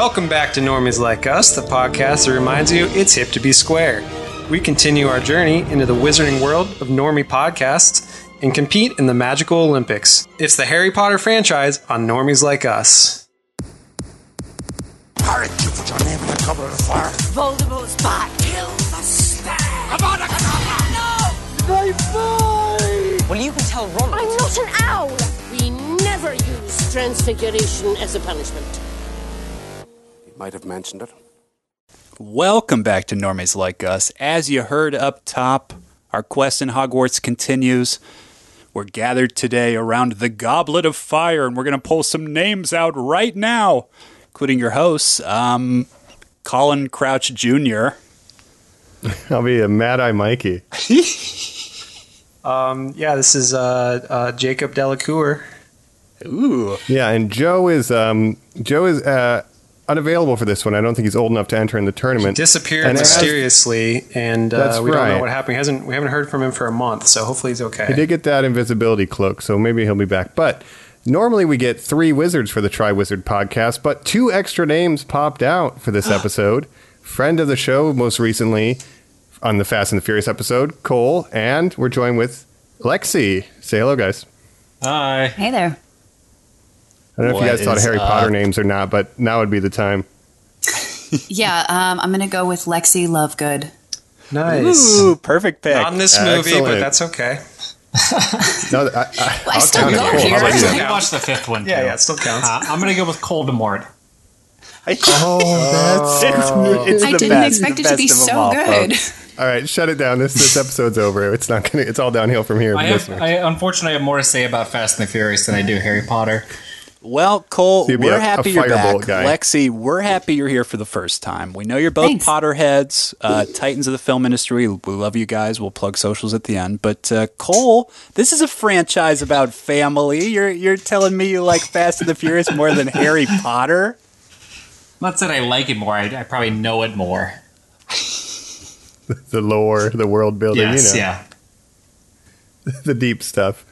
Welcome back to Normies Like Us, the podcast that reminds you it's hip to be square. We continue our journey into the wizarding world of normie podcasts and compete in the magical Olympics. It's the Harry Potter franchise on Normies Like Us. Harry, you put your name in the cover of the fire. Voldemort's back. Kill the stag. Avada Kedavra. No! Well, you can tell Ron. I'm not an owl. We never use transfiguration as a punishment. You might have mentioned it. Welcome back to Normies Like Us. As you heard up top, our quest in Hogwarts continues. We're gathered today around the Goblet of Fire, and we're going to pull some names out right now, including your hosts, um, Colin Crouch Jr. I'll be a Mad Eye Mikey. Um, yeah, this is uh, uh, Jacob Delacour. Ooh. Yeah, and Joe is um, Joe is uh, unavailable for this one. I don't think he's old enough to enter in the tournament. Disappeared And as- mysteriously, and That's uh, we don't know what happened. He hasn't we haven't heard from him for a month, so hopefully he's okay. He did get that invisibility cloak, so maybe he'll be back. But normally we get three wizards for the Tri Wizard podcast, but two extra names popped out for this episode. Friend of the show, most recently on the Fast and the Furious episode, Cole, and we're joined with Lexi. Say hello, guys. Hi. Hey there. I don't know if you guys thought is Harry up? Potter names or not, but now would be the time. Yeah, um, I'm going to go with Lexi Lovegood. nice. Ooh, perfect pick. Not in this movie, but that's okay. No, I, I, Well, I still count it. go Cool. here. How about? Still We counts. watched the fifth one. Too. Yeah, yeah, it still counts. Uh, I'm gonna go with Coldemort. Oh, that's It's I the didn't best, expect the it to be best of them so all, good. all right. Shut it down. This this episode's over. It's not gonna. It's all downhill from here. I have. I unfortunately have more to say about Fast and the Furious than I do Harry Potter. Well, Cole, So we're a- a happy you're back. guy. Lexi, we're happy you're here for the first time. We know you're both Thanks. Potterheads, uh, titans of the film industry. We love you guys. We'll plug socials at the end. But uh, Cole, this is a franchise about family. You're you're telling me you like Fast and the Furious more than Harry Potter? Not that I like it more. I, I probably know it more. the lore, the world building. Yes. you know, Yeah. the deep stuff.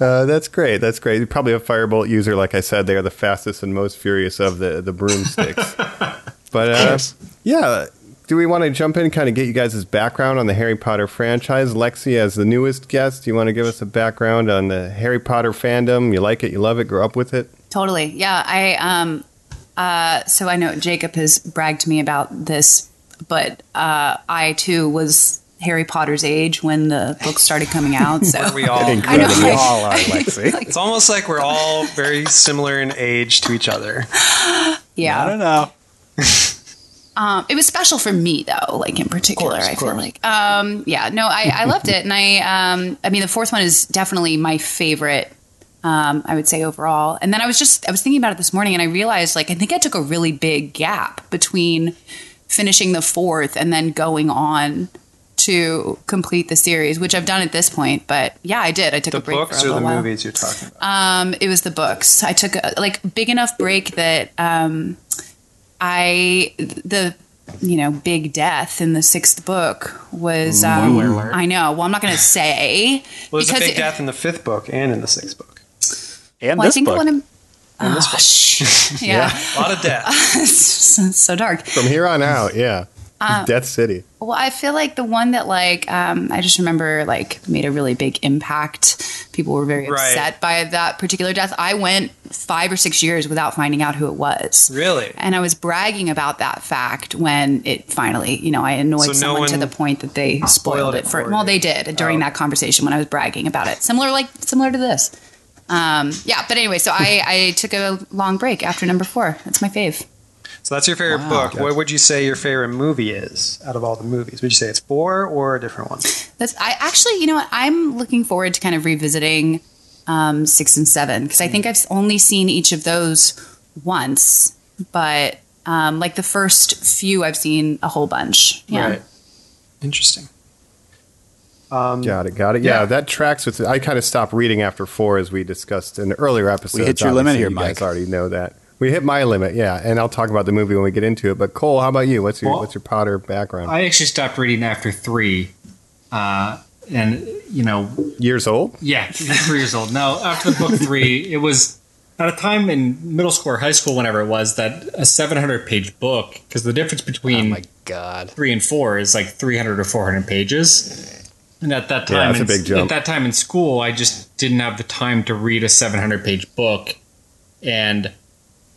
Uh, that's great. That's great. You're probably a firebolt user, like I said. They are the fastest and most furious of the the broomsticks. but uh, yeah, do we want to jump in and kind of get you guys' background on the Harry Potter franchise? Lexi, as the newest guest, do you want to give us a background on the Harry Potter fandom? You like it? You love it? Grew up with it? Totally. Yeah, I um uh so I know Jacob has bragged to me about this, but uh I too was Harry Potter's age when the books started coming out. So we all. I know. Incredible. We all are, Lexi. like, It's almost like we're all very similar in age to each other. Yeah, I don't know. Um, it was special for me though, like in particular. I feel like, um, yeah, no, I, I loved it, and I, um, I mean, the fourth one is definitely my favorite. Um, I would say overall, and then I was just I was thinking about it this morning, and I realized like I think I took a really big gap between finishing the fourth and then going on to complete the series, which I've done at this point. But yeah, I did. I took The a break books for a or the while. movies you're talking about? Um, it was the books. I took a like big enough break that um, I the you know big death in the sixth book was um, Spoiler alert. I know. Well, I'm not going to say well, there's a big it- death in the fifth book and in the sixth book. And Well, I this think book. one. In, oh, shh. yeah, A lot of death. it's so, so dark. From here on out, yeah. Uh, Death City. Well, I feel like the one that like um, I just remember like made a really big impact. People were very Right. upset by that particular death. I went five or six years without finding out who it was. Really? And I was bragging about that fact when it finally, you know, I annoyed So no someone to the point that they spoiled, spoiled it it for. for Well, they did during that conversation when I was bragging about it. Similar, like similar to this. Um, yeah, but anyway, so I, I took a long break after number four. That's my fave. So that's your favorite book. What would you say your favorite movie is out of all the movies? Would you say it's four or a different one? That's I actually, you know what? I'm looking forward to kind of revisiting um, six and seven because I think I've only seen each of those once, but um, like the first few, I've seen a whole bunch. Yeah. Right. Interesting. Um, Got it. Got it. Yeah, yeah. that tracks with. I kind of stopped reading after four, as we discussed in the earlier episodes. hit your limit Obviously, here, you Mike. guys already know that. We hit my limit, yeah, and I'll talk about the movie when we get into it. But Cole, how about you? What's your Well, what's your Potter background? I actually stopped reading after three, uh, and you know, Years old? yeah, three years old. No, after the book three, it was at a time in middle school or high school, whenever it was, that a 700 page book, because the difference between Oh between my god. three and four is like 300 or 400 pages. And at that Yeah, time, that's a in, big jump. at that time in school, I just didn't have the time to read a 700 page book, and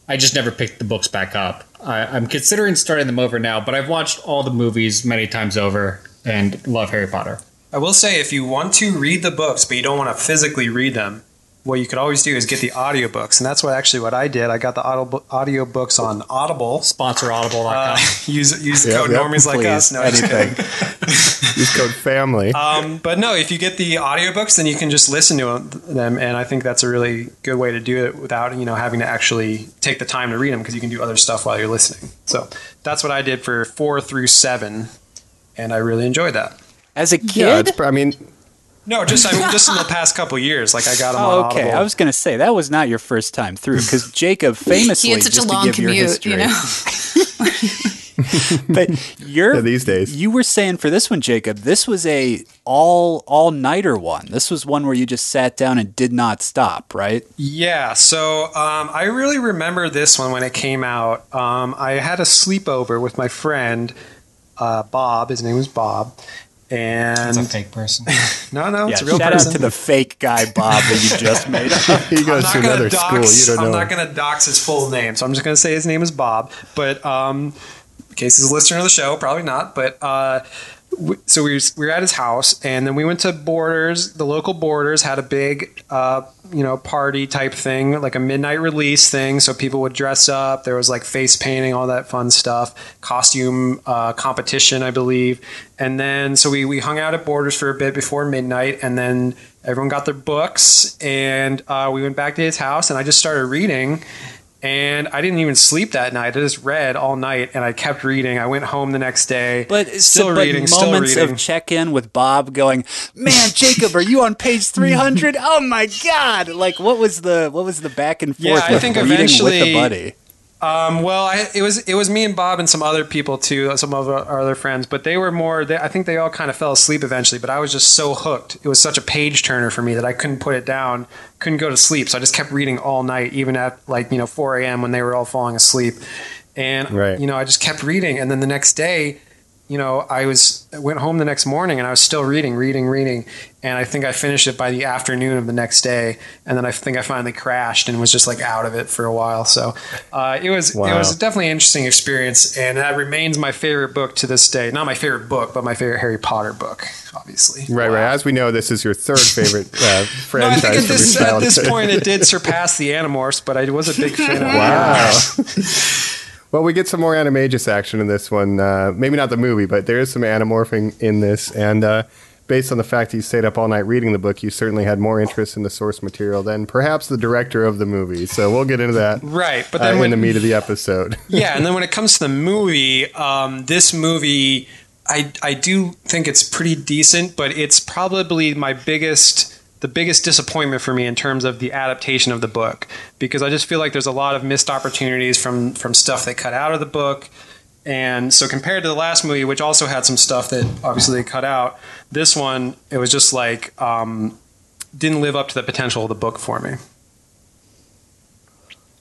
I just never picked the books back up. I, I'm considering starting them over now, but I've watched all the movies many times over and love Harry Potter. I will say, if you want to read the books, but you don't want to physically read them, what you could always do is get the audiobooks. And that's what actually what I did. I got the audio audiobooks on Audible. Sponsor Audible.com. Uh, use use Yep, code yep, normies like us. No, anything. kidding. Use code family. Um, but no, if you get the audiobooks, then you can just listen to them, and I think that's a really good way to do it without you know having to actually take the time to read them because you can do other stuff while you're listening. So that's what I did for four through seven, and I really enjoyed that. As a yeah, kid? it's, I mean, No, just I mean, just in the past couple years, like I got them Oh, on okay. Audible. I was going to say that was not your first time through because Jacob famously He had such just a long commute, history. you know. but you're Yeah, these days. You were saying for this one, Jacob, this was a all all nighter one. This was one where you just sat down and did not stop, right? Yeah, so um, I really remember this one when it came out. Um, I had a sleepover with my friend uh, Bob. His name was Bob, and It's a fake person. no, no, yeah. it's a real shout person. out to the fake guy Bob that you just made up. he I'm goes not to gonna another school. dox- You don't I'm know. not going to dox his full name, so I'm just going to say his name is Bob. But um, in case he's a listener of the show, probably not. But uh, so we, we were at his house, and then we went to Borders. The local Borders had a big, uh, you know, party type thing, like a midnight release thing. So people would dress up. There was like face painting, all that fun stuff, costume uh, competition, I believe. And then so we we hung out at Borders for a bit before midnight, and then everyone got their books, and uh, we went back to his house, and I just started reading. And I didn't even sleep that night. I just read all night, and I kept reading. I went home the next day, But still so, reading, but still moments reading. of check in with Bob going, Man, Jacob, are you on page three hundred? Oh my god. Like what was the what was the back and forth Yeah, I think reading with the buddy? Um, well, I, it was it was me and Bob and some other people too, some of our other friends, but they were more. They, I think they all kind of fell asleep eventually. But I was just so hooked. It was such a page turner for me that I couldn't put it down, couldn't go to sleep. So I just kept reading all night, even at like you know 4 a.m. when they were all falling asleep. And Right. you know, I just kept reading, and then the next day, you know, I was went home the next morning and I was still reading, reading, reading, and I think I finished it by the afternoon of the next day, and then I think I finally crashed and was just like out of it for a while. So uh, it was it was definitely an interesting experience, and that remains my favorite book to this day. Not my favorite book, but my favorite Harry Potter book, obviously. Right, right. As we know, this is your third favorite uh, No, I think at this, at this point it did surpass the Animorphs, but I was a big fan of Wow. Well, we get some more animagus action in this one. Uh, maybe not the movie, but there is some animorphing in this. And uh, based on the fact that you stayed up all night reading the book, you certainly had more interest in the source material than perhaps the director of the movie. So we'll get into that Right, but uh, then in when, the meat of the episode. yeah, and then when it comes to the movie, um, this movie, I I do think it's pretty decent, but it's probably my biggest the biggest disappointment for me in terms of the adaptation of the book because I just feel like there's a lot of missed opportunities from from stuff they cut out of the book. And so compared to the last movie, which also had some stuff that obviously they cut out, this one it was just like um, didn't live up to the potential of the book for me.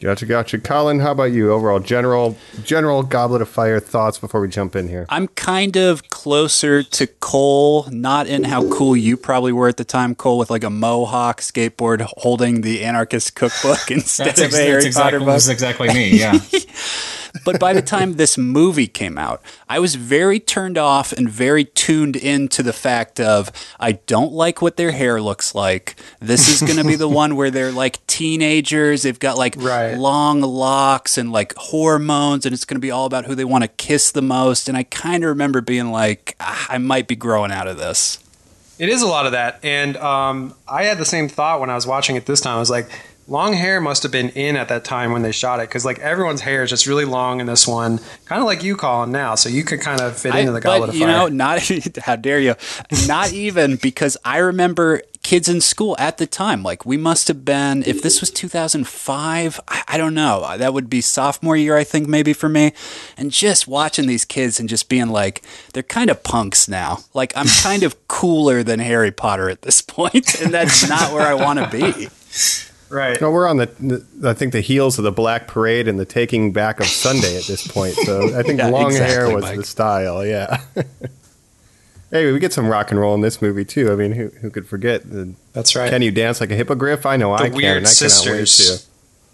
Gotcha, gotcha. Colin, how about you? Overall, general, general Goblet of Fire thoughts before we jump in here. I'm kind of closer to Cole, not in how cool you probably were at the time, Cole, with like a mohawk skateboard holding the anarchist cookbook instead That's, of ex- a that's Harry exactly, Potter book. that's exactly me. Yeah. But by the time this movie came out, I was very turned off and very tuned into the fact of I don't like what their hair looks like. This is going to be the one where they're like teenagers. They've got like Right. long locks and like hormones, and it's going to be all about who they want to kiss the most. And I kind of remember being like, ah, I might be growing out of this. It is a lot of that, and um, I had the same thought when I was watching it this time. I was like, long hair must have been in at that time when they shot it because like everyone's hair is just really long in this one, kind of like you, Colin, now. So you could kind of fit into I- the Goblet but of you Fire. know, not how dare you? Not even because I remember kids in school at the time. Like we must have been, if this was 2005, I, I don't know. Uh, that would be sophomore year, I think, maybe for me. And just watching these kids and just being like, they're kind of punks now. Like I'm kind of cooler than Harry Potter at this point, and that's not where I want to be. Right. No, we're on the, the, I think the heels of the Black Parade and the Taking Back of Sunday at this point. So I think Yeah, long hair was Mike. the style. Yeah. hey, we get some rock and roll in this movie too. I mean, who who could forget? The, That's right. Can you dance like a hippogriff? I know the I can. Weird and I cannot wait Sisters. to.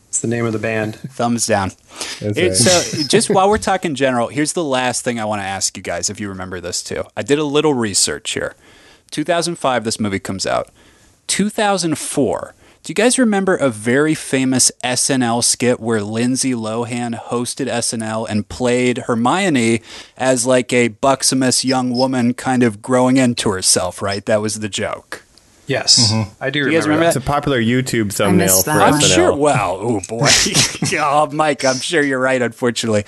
It's the name of the band. Thumbs down. That's It- right. so, just while we're talking general, here's the last thing I want to ask you guys if you remember this too. I did a little research here. 2005, this movie comes out. 2004. Do you guys remember a very famous SNL skit where Lindsay Lohan hosted SNL and played Hermione as like a buxomous young woman kind of growing into herself, right? That was the joke. Yes, mm-hmm. I do you remember. guys remember that. It's a popular YouTube thumbnail missed for that I'm. SNL. sure. Well, oh boy, oh Mike, I'm sure you're right. Unfortunately,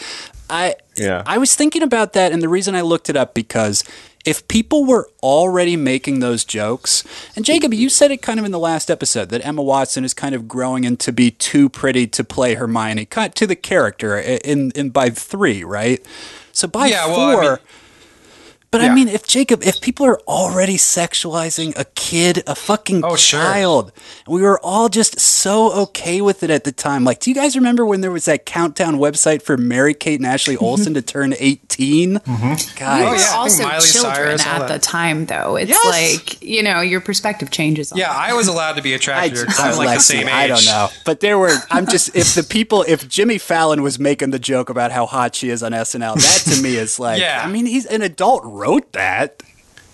I Yeah. I was thinking about that, and the reason I looked it up because if people were already making those jokes, and Jacob, you said it kind of in the last episode that Emma Watson is kind of growing into be too pretty to play Hermione, cut to the character in in by three, right? So by Yeah, four. well, I mean- but I mean, if Jacob, if people are already sexualizing a kid, a fucking Oh, sure. child, we were all just so okay with it at the time. Like, do you guys remember when there was that countdown website for Mary Kate and Ashley Olsen to turn 18? Guys, We were Oh, yeah, I think also Miley children Cyrus, at the time, though. It's Yes. like you know your perspective changes. on Yeah, that. I was allowed to be attracted to her 'cause I'm like the same age. I don't know, but there were. I'm just if the people, if Jimmy Fallon was making the joke about how hot she is on SNL, that to me is like, Yeah. I mean, he's an adult wrote that.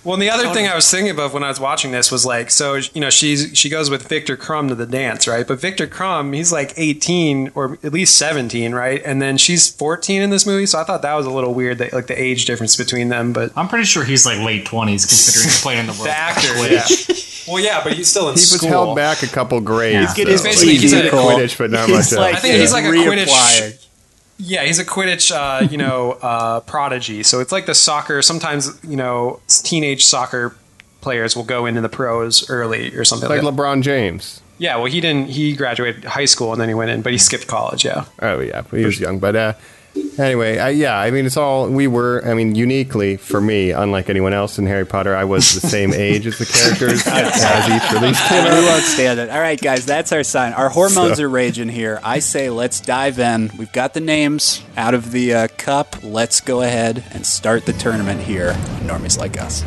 Well, and the other thing I was thinking of when I was watching this was like, so you know, she's she goes with Viktor Krum to the dance, right? But Viktor Krum, he's like 18 or at least 17, right? And then she's 14 in this movie, so I thought that was a little weird, that like the age difference between them. But I'm pretty sure he's like late 20s considering he's playing in the world. the actor, yeah. Well, yeah, but he's still in He was school. held back a couple grades. He's though. He's basically- Like, he's he did a- Quidditch, but not He's much like. I think he's like a Quidditch- reapplying. Yeah, he's a Quidditch, uh, you know, uh, prodigy. So it's like the soccer. Sometimes you know, teenage soccer players will go into the pros early or something like like. LeBron James. Yeah, well, he didn't. He graduated high school and then he went in, but he skipped college. Yeah. Oh yeah, he was young, but uh, anyway, I, yeah, I mean, it's all we were. I mean, uniquely for me, unlike anyone else in Harry Potter, I was the same age as the characters as each release came we out. won't stand it. All right, guys, that's our sign. Our hormones are raging here. I say let's dive in. We've got the names out of the uh, cup. Let's go ahead and start the tournament here. Normies like us.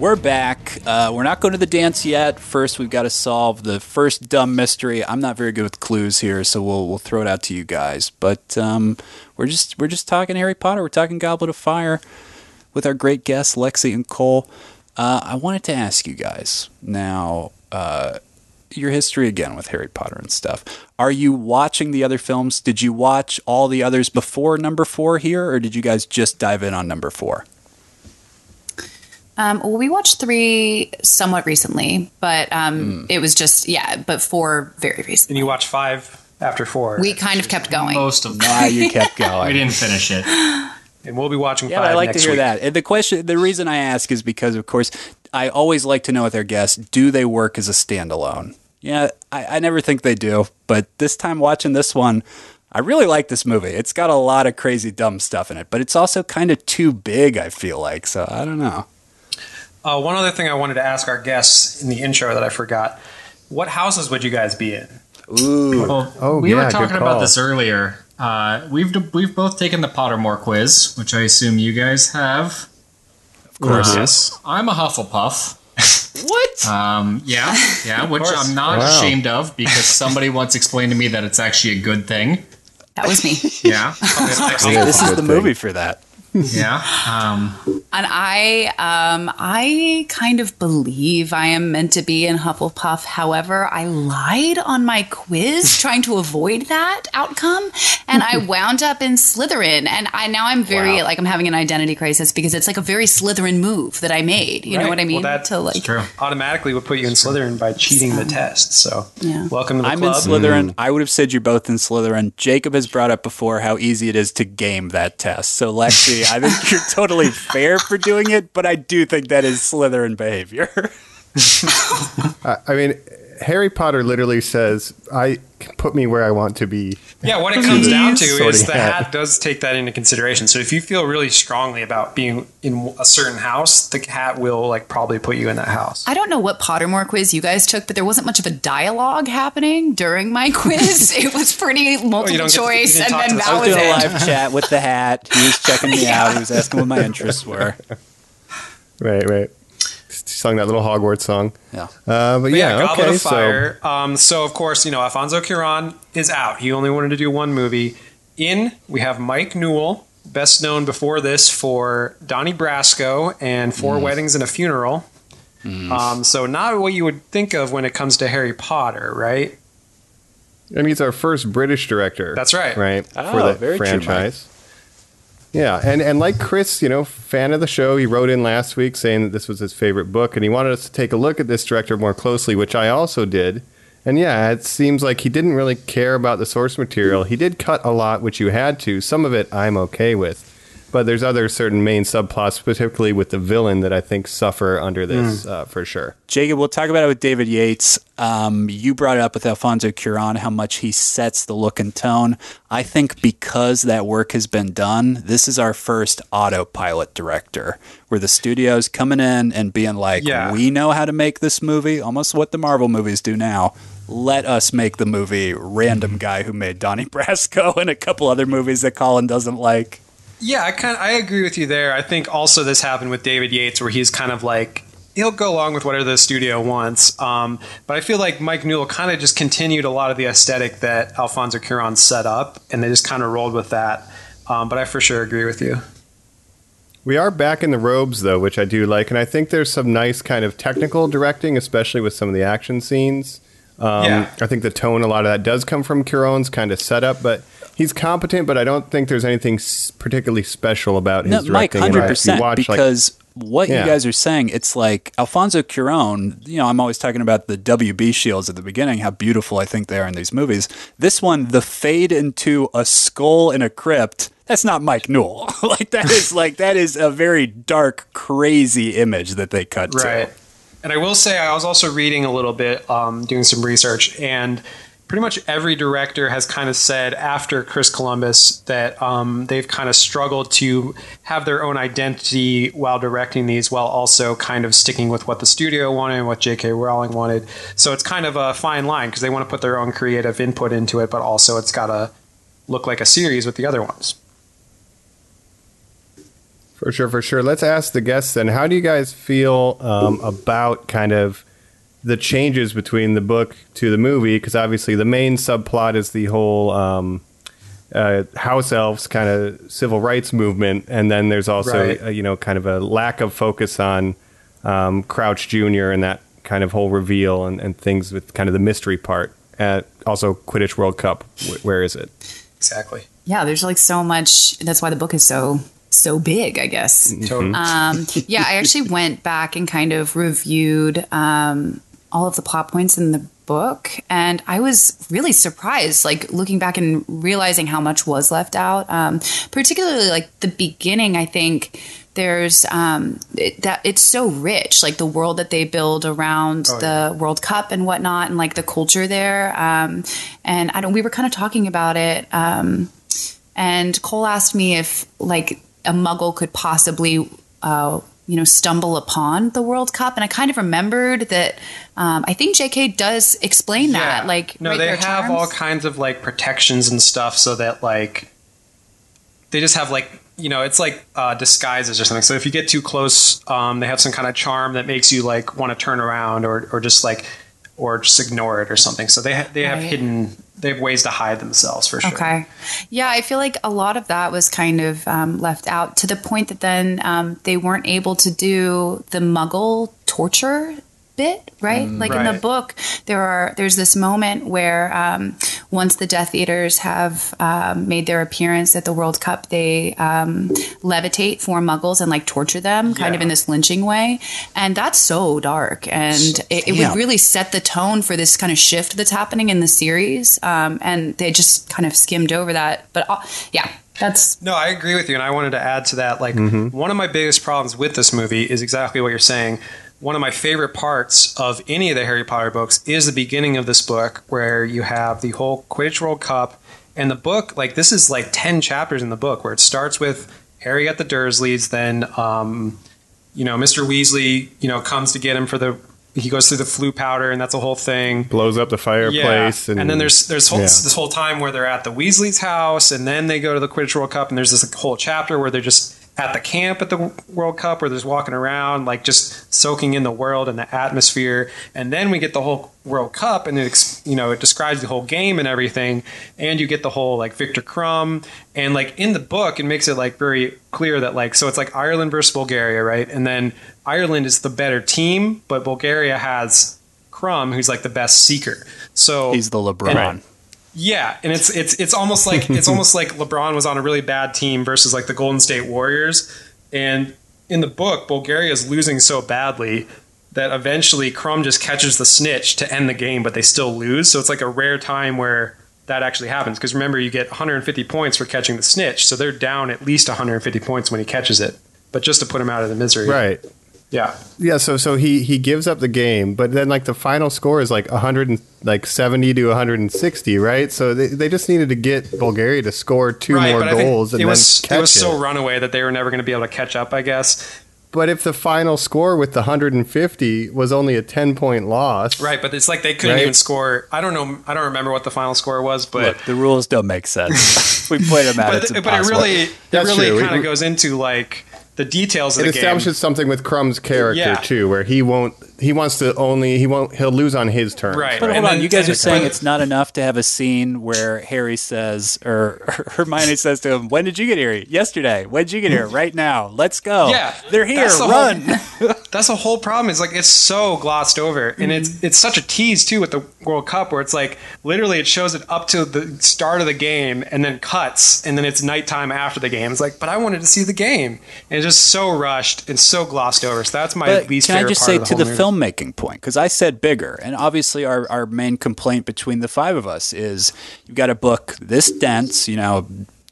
We're back. Uh, we're not going to the dance yet. First, we've got to solve the first dumb mystery. I'm not very good with clues here, so we'll we'll throw it out to you guys. But um, we're just we're just talking Harry Potter. We're talking Goblet of Fire with our great guests Lexi and Cole. Uh, I wanted to ask you guys now uh, your history again with Harry Potter and stuff. Are you watching the other films? Did you watch all the others before number four here, or did you guys just dive in on number four? Um, well, we watched three somewhat recently, but um, it was just yeah, but four very recently. And you watched five after four. We kind of kept going. Most of them. You kept going. We didn't finish it. and we'll be watching Yeah, five I like to hear week. that. And the question, the reason I ask is because, of course, I always like to know with our guests, do they work as a standalone? Yeah, I, I never think they do, but this time watching this one, I really like this movie. It's got a lot of crazy dumb stuff in it, but it's also kind of too big. I feel like so. I don't know. Uh, one other thing I wanted to ask our guests in the intro that I forgot: What houses would you guys be in? Ooh, Well, Oh, we yeah, were talking about this earlier. Uh, we've we've both taken the Pottermore quiz, which I assume you guys have. of course. yes. I'm a Hufflepuff. What? Um, yeah, yeah, which. I'm not Wow. ashamed of because somebody once explained to me that it's actually a good thing. That was me. Yeah, Yeah, this is the thing. movie for that. yeah. Um, And I, um, I kind of believe I am meant to be in Hufflepuff. However, I lied on my quiz trying to avoid that outcome, and I wound up in Slytherin. And I now I'm very Wow. like I'm having an identity crisis because it's like a very Slytherin move that I made. You know what I mean? Well, that- to like, true. Automatically would put you in Slytherin by cheating the test. So, Yeah. welcome to the I'm club. in Slytherin. I would have said you're both in Slytherin. Jacob has brought up before how easy it is to game that test. So, Lexi, I think you're totally fair for doing it, but I do think that is Slytherin behavior. I I mean, Harry Potter literally says, "I put me where I want to be." Yeah, what it comes down to is the hat. hat does take that into consideration. So if you feel really strongly about being in a certain house, the hat will like probably put you in that house. I don't know what Pottermore quiz you guys took, but there wasn't much of a dialogue happening during my quiz. it was pretty multiple don't get to- choice, and then the- that I was was doing a live chat with the hat. He was checking me out. He was asking what my interests were. Right, right. Sung that little Hogwarts song. Yeah. Uh, but But yeah, Goblet okay. of Fire. um, so of course, you know, Alfonso Cuarón is out. He only wanted to do one movie. In we have Mike Newell, best known before this for Donnie Brasco and Four Mm. Weddings and a Funeral. Um, so not what you would think of when it comes to Harry Potter, right? So, and he's our first British director. That's right. Right Oh, for the very true, franchise. Yeah, and and like Chris, you know, fan of the show, he wrote in last week saying that this was his favorite book, and he wanted us to take a look at this director more closely, which I also did. And yeah, it seems like he didn't really care about the source material. He did cut a lot, which you had to. Some of it I'm okay with. But there's other certain main subplots, particularly with the villain, that I think suffer under this uh, for sure. Jacob, we'll talk about it with David Yates. Um, you brought it up with Alfonso Cuarón, how much he sets the look and tone. I think because that work has been done, this is our first autopilot director, where the studio's coming in and being like, Yeah. we know how to make this movie, almost what the Marvel movies do now. Let us make the movie random guy who made Donnie Brasco and a couple other movies that Colin doesn't like. Yeah, I kind I agree with you there. I think also this happened with David Yates, where he's kind of like he'll go along with whatever the studio wants. Um, but I feel like Mike Newell kind of just continued a lot of the aesthetic that Alfonso Cuarón set up, and they just kind of rolled with that. Um, but I for sure agree with you. We are back in the robes, though, which I do like, and I think there's some nice kind of technical directing, especially with some of the action scenes. Um, Yeah. I think the tone, a lot of that does come from Cuarón's kind of setup, but he's competent. But I don't think there's anything s- particularly special about his No, Mike, directing. And hundred if you percent. watch, like- Because what Yeah. you guys are saying, it's like Alfonso Cuarón. You know, I'm always talking about the WB shields at the beginning, how beautiful I think they are in these movies. This one, the fade into a skull in a crypt. That's not Mike Newell. like that is like that is a very dark, crazy image that they cut Right. to. And I will say, I was also reading a little bit, um, doing some research, and pretty much every director has kind of said after Chris Columbus that um, they've kind of struggled to have their own identity while directing these, while also kind of sticking with what the studio wanted and what J.K. Rowling wanted. So it's kind of a fine line because they want to put their own creative input into it, but also it's got to look like a series with the other ones. For sure, for sure. Let's ask the guests then. How do you guys feel um, about kind of the changes between the book to the movie? Because obviously, the main subplot is the whole um, uh, house elves kind of civil rights movement, and then there's also Right. uh, you know kind of a lack of focus on um, Crouch Junior and that kind of whole reveal and, and things with kind of the mystery part. Uh, also, Quidditch World Cup. Wh- where is it? Exactly. Yeah, there's like so much. That's why the book is so so big, I guess. Totally. Um, yeah, I actually went back and kind of reviewed um, all of the plot points in the book, and I was really surprised, like looking back and realizing how much was left out. Um, particularly, like the beginning, I think there's um, it, that it's so rich, like the world that they build around the World Cup and whatnot, and like the culture there. Um, and I don't. We were kind of talking about it. Um, and Cole asked me if like a muggle could possibly uh, you know stumble upon the World Cup, and I kind of remembered that um, I think J.K. does explain that. Like, no, right, they have are all kinds of like protections and stuff, so that like they just have like you know it's like uh, disguises or something. So if you get too close, um, they have some kind of charm that makes you like want to turn around or or just like or just ignore it or something. So they ha- they have Right. hidden they have ways to hide themselves for sure. Okay. Yeah, I feel like a lot of that was kind of um, left out to the point that then um, they weren't able to do the muggle torture bit, right? like in the book, there are there's this moment where um, once the Death Eaters have um, made their appearance at the World Cup, they um, levitate four muggles and like torture them, kind of in this lynching way, and that's so dark, and it, it would really set the tone for this kind of shift that's happening in the series, um, and they just kind of skimmed over that. But uh, yeah, that's No, I agree with you, and I wanted to add to that. Like, one of my biggest problems with this movie is exactly what you're saying. One of my favorite parts of any of the Harry Potter books is the beginning of this book where you have the whole Quidditch World Cup and the book like this is like 10 chapters in the book where it starts with Harry at the Dursleys then um, you know Mr. Weasley you know comes to get him for the he goes through the Floo powder and that's a whole thing Blows up the fireplace, yeah, and, then there's there's whole, yeah. this whole time where they're at the Weasley's house, and then they go to the Quidditch World Cup, and there's this whole chapter where they're just at the camp at the World Cup, where they're just walking around, like just soaking in the world and the atmosphere, and then we get the whole World Cup, and it you know it describes the whole game and everything, and you get the whole like Viktor Krum, and like in the book, it makes it like very clear that like so it's like Ireland versus Bulgaria, right, and then Ireland is the better team, but Bulgaria has Krum, who's like the best seeker. So He's the LeBron. And- yeah, and it's it's it's almost like it's almost like LeBron was on a really bad team versus like the Golden State Warriors. And in the book, Bulgaria is losing so badly that eventually Krum just catches the snitch to end the game, but they still lose. So it's like a rare time where that actually happens. Because remember, you get 150 points for catching the snitch, so they're down at least 150 points when he catches it. But just to put him out of the misery, right. Yeah, Yeah, so so he he gives up the game, but then like the final score is like 100 and like 70 to 160, right? So they, they just needed to get Bulgaria to score two more but I think goals and it then was catch it was so it. runaway that they were never going to be able to catch up. I guess. But if the final score with the 150 was only a 10 point loss, Right, but it's like they couldn't Right. even score. I don't know. I don't remember what the final score was, but Look, the rules don't make sense. we played them out. but, it's but it really it That's really kind of goes into like the details of it the game. establishes something with Krum's character Yeah. too, where he won't he wants to only he won't he'll lose on his terms. Right. But And hold on, then- you guys are and- saying but- it's not enough to have a scene where Harry says, or Hermione says to him, "When did you get here? Yesterday. When did you get here? Right now. Let's go. Yeah, they're here. that's the whole- Run." That's the whole problem. Is like it's so glossed over, and it's Mm-hmm. it's such a tease too with the World Cup, where it's like literally it shows it up to the start of the game, and then cuts, and then it's nighttime after the game. It's like, but I wanted to see the game, and it's just so rushed and so glossed over. So that's my But least can I just say of the to the movie. Filmmaking point? Because I said bigger, and obviously our, our main complaint between the five of us is you've got a book this dense, you know,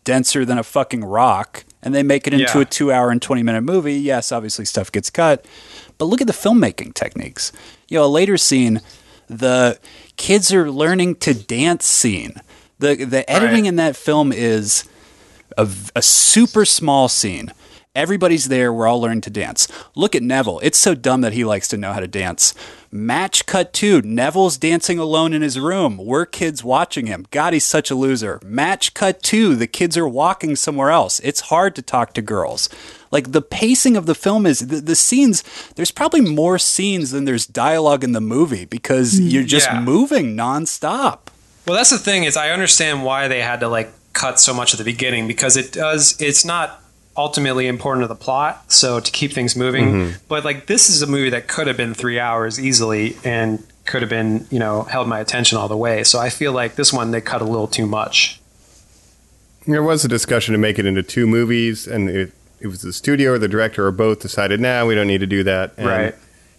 denser than a fucking rock, and they make it into Yeah. a two hour and 20 minute movie. Yes, obviously stuff gets cut, but look at the filmmaking techniques. You know, a later scene, the kids are learning to dance scene. The, the editing Right. in that film is a, a super small scene. Everybody's there. We're all learning to dance. Look at Neville. It's so dumb that he likes to know how to dance. Match cut two. Neville's dancing alone in his room. We're kids watching him. God, he's such a loser. Match cut two. The kids are walking somewhere else. It's hard to talk to girls. Like the pacing of the film is the, the scenes. There's probably more scenes than there's dialogue in the movie because mm-hmm. you're just Yeah. moving nonstop. Well, that's the thing is I understand why they had to like cut so much at the beginning because it does. It's not ultimately important to the plot, so to keep things moving. Mm-hmm. But like this is a movie that could have been three hours easily and could have been you know held my attention all the way. So I feel like this one they cut a little too much. There was a discussion to make it into two movies, and it, it was the studio or the director or both decided, nah, we don't need to do that. And Right.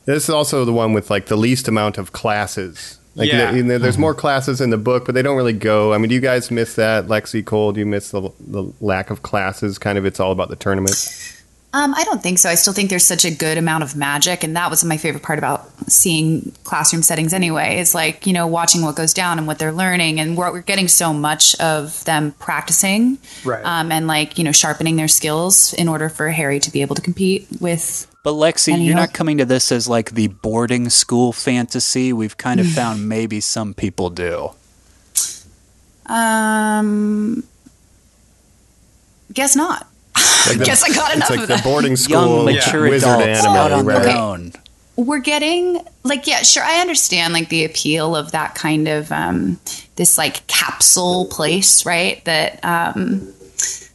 This is also the one with like the least amount of classes. Like Yeah. the- you know, there's more classes in the book, but they don't really go. I mean, do you guys miss that, Lexi Cole? Do you miss the, the lack of classes? Kind of, it's all about the tournament. Um, I don't think so. I still think there's such a good amount of magic, and that was my favorite part about seeing classroom settings. Anyway, is like you know watching what goes down and what they're learning, and we're, we're getting so much of them practicing, Right. Um, and like you know sharpening their skills in order for Harry to be able to compete with. But Lexi, Any you're not coming to this as like the boarding school fantasy. We've kind of found maybe some people do. Um, guess not. guess I got enough It's like of the that. boarding Young, school mature wizard adults anime, out on right? their Okay. own. we're getting like yeah sure i understand like the appeal of that kind of um this like capsule place right that um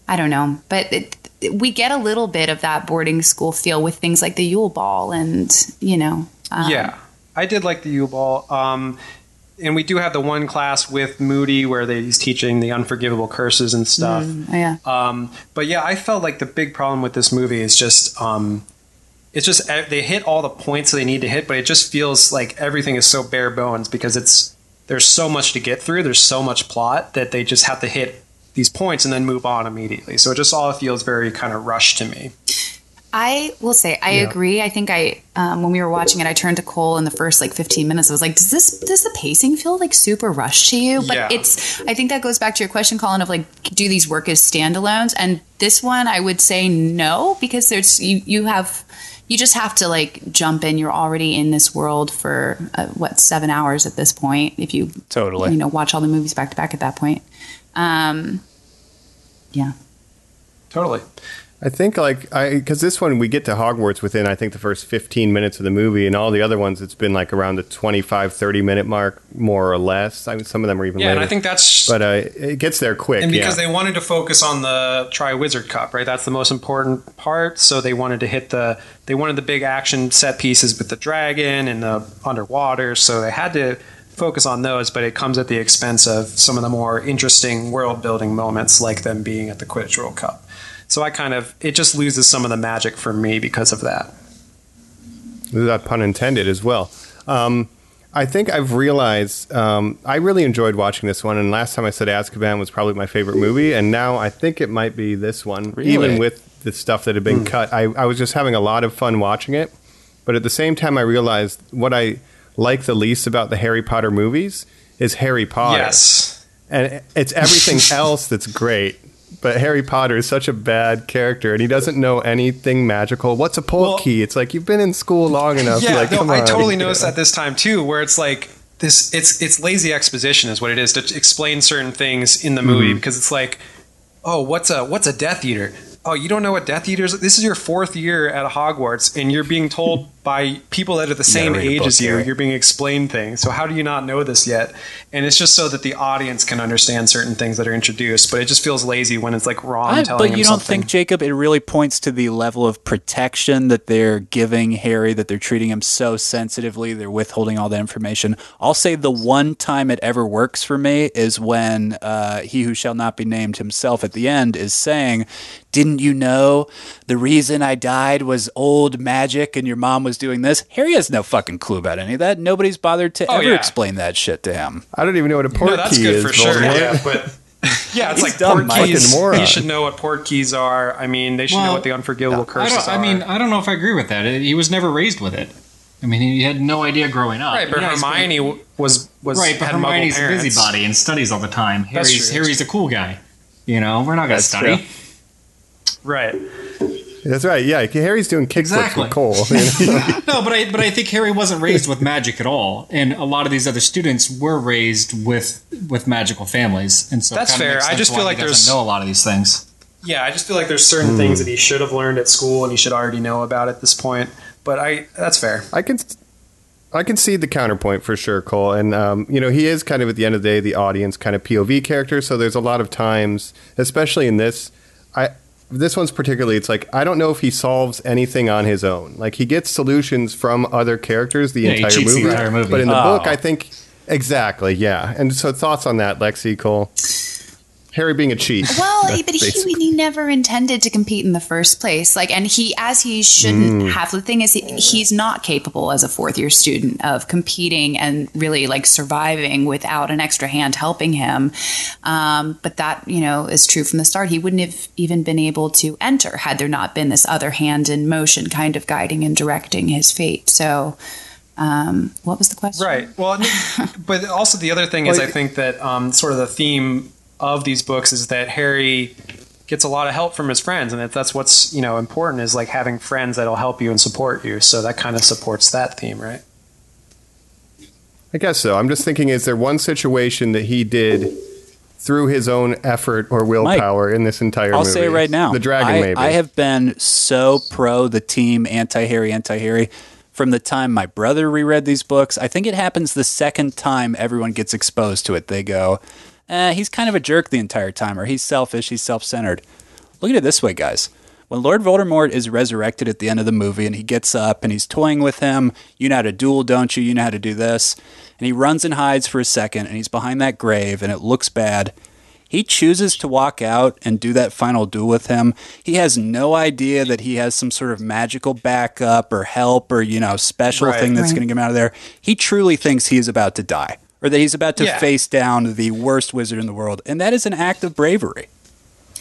i don't know but it, we get a little bit of that boarding school feel with things like the yule ball and you know um, yeah, I did like the Yule Ball. Um, and we do have the one class with Moody where they, he's teaching the unforgivable curses and stuff. yeah Um, but yeah, I felt like the big problem with this movie is just um, it's just eh, they hit all the points they need to hit, but it just feels like everything is so bare bones because it's there's so much to get through. There's so much plot that they just have to hit these points and then move on immediately. So it just all feels very kind of rushed to me. I will say I agree. I think I um, when we were watching it, I turned to Cole in the first like 15 minutes. I was like, "Does this does the pacing feel like super rushed to you?" But Yeah. it's. I think that goes back to your question, Colin, of like, do these work as standalones? And this one, I would say no, because there's you you have you just have to like jump in. You're already in this world for uh, what seven hours at this point. If you Totally. you know watch all the movies back to back at that point. Um, yeah. Totally. I think like I because this one we get to Hogwarts within I think the first 15 minutes of the movie and all the other ones it's been like around the 25 30 minute mark more or less. I mean, some of them are even Yeah, later. and I think that's but uh, it gets there quick. and because yeah. they wanted to focus on the Tri Wizard Cup, right? That's the most important part. So they wanted to hit the they wanted the big action set pieces with the dragon and the underwater. So they had to focus on those, but it comes at the expense of some of the more interesting world building moments, like them being at the Quidditch World Cup. So I kind of it just loses some of the magic for me because of that. that pun intended as well. Um, I think I've realized um, I really enjoyed watching this one, and last time I said Azkaban was probably my favorite movie, and now I think it might be this one, Really? even with the stuff that had been cut. I, I was just having a lot of fun watching it, but at the same time, I realized what I like the least about the Harry Potter movies is Harry Potter, Yes. and it's everything else that's great. But Harry Potter is such a bad character, and he doesn't know anything magical. What's a Well- key? It's like you've been in school long enough. Yeah, like, no, I on. totally noticed that this time too, where it's like this. It's it's lazy exposition is what it is to explain certain things in the movie Mm-hmm. because it's like, oh, what's a what's a Death Eater? Oh, you don't know what Death Eaters? This is your fourth year at Hogwarts, and you're being told by people that are the same read age book, as you. Gary. You're being explained things. So how do you not know this yet? And it's just so that the audience can understand certain things that are introduced. But it just feels lazy when it's like Ron I- telling but him you don't something. think, Jacob, it really points to the level of protection that they're giving Harry, that they're treating him so sensitively, they're withholding all that information. I'll say the one time it ever works for me is when uh, he who shall not be named himself at the end is saying, Didn't you know the reason I died was old magic and your mom was doing this? Harry has no fucking clue about any of that. Nobody's bothered to Oh, ever yeah. explain that shit to him. I don't even know what a port no, that's key good is. for sure. Yeah, but yeah, it's He's like dumb, port Mike. keys. Fucking moron. He should know what port keys are. I mean, they should know what the unforgivable I, curses don't, I mean, I don't know if I agree with that. He was never raised with it. I mean, he had no idea growing up. right, but Yeah, he's- Hermione w- was was right, but had Hermione's a busybody and studies all the time. That's Harry's true. Harry's a cool guy. You know, we're not going to study. true. Right. That's right. Yeah, Harry's doing kickflips Exactly. with Cole. No, but I but I think Harry wasn't raised with magic at all, and a lot of these other students were raised with with magical families, and so That's fair. I just feel like he doesn't there's- know a lot of these things. Yeah, I just feel like there's certain things that he should have learned at school and he should already know about at this point. But I that's fair. I can, I can see the counterpoint for sure, Cole. And um, you know, he is kind of at the end of the day the audience kind of POV character. So there's a lot of times, especially in this, I this one's particularly. It's like I don't know if he solves anything on his own. Like he gets solutions from other characters the Yeah, entire cheats the movie. entire movie. But in the Oh. book, I think exactly, yeah. And so thoughts on that, Lexi, Cole. Harry being a cheat. Well, That's but he, he never intended to compete in the first place. Like, and he, as he shouldn't have. The thing is, he, he's not capable as a fourth year student of competing and really like surviving without an extra hand helping him. Um, but that, you know, is true from the start. He wouldn't have even been able to enter had there not been this other hand in motion, kind of guiding and directing his fate. So, um, what was the question? Right. Well, but also the other thing is, I think that um, sort of the theme of these books is that Harry gets a lot of help from his friends, and that that's what's you know important is like having friends that'll help you and support you. So that kind of supports that theme, right? I guess so. I'm just thinking, is there one situation that he did through his own effort or willpower in this entire I'll movie? say it right now. The dragon, I, maybe. I have been so pro the team anti Harry, anti Harry from the time my brother reread these books. I think it happens the second time everyone gets exposed to it. They go, eh, he's kind of a jerk the entire time, or he's selfish, he's self centered. Look at it this way, guys. When Lord Voldemort is resurrected at the end of the movie and he gets up and he's toying with him, you know how to duel, don't you? You know how to do this. And he runs and hides for a second and he's behind that grave and it looks bad. He chooses to walk out and do that final duel with him. He has no idea that he has some sort of magical backup or help or, you know, special Right. thing that's Right. going to get him out of there. He truly thinks he is about to die or that he's about to Yeah. face down the worst wizard in the world. And that is an act of bravery.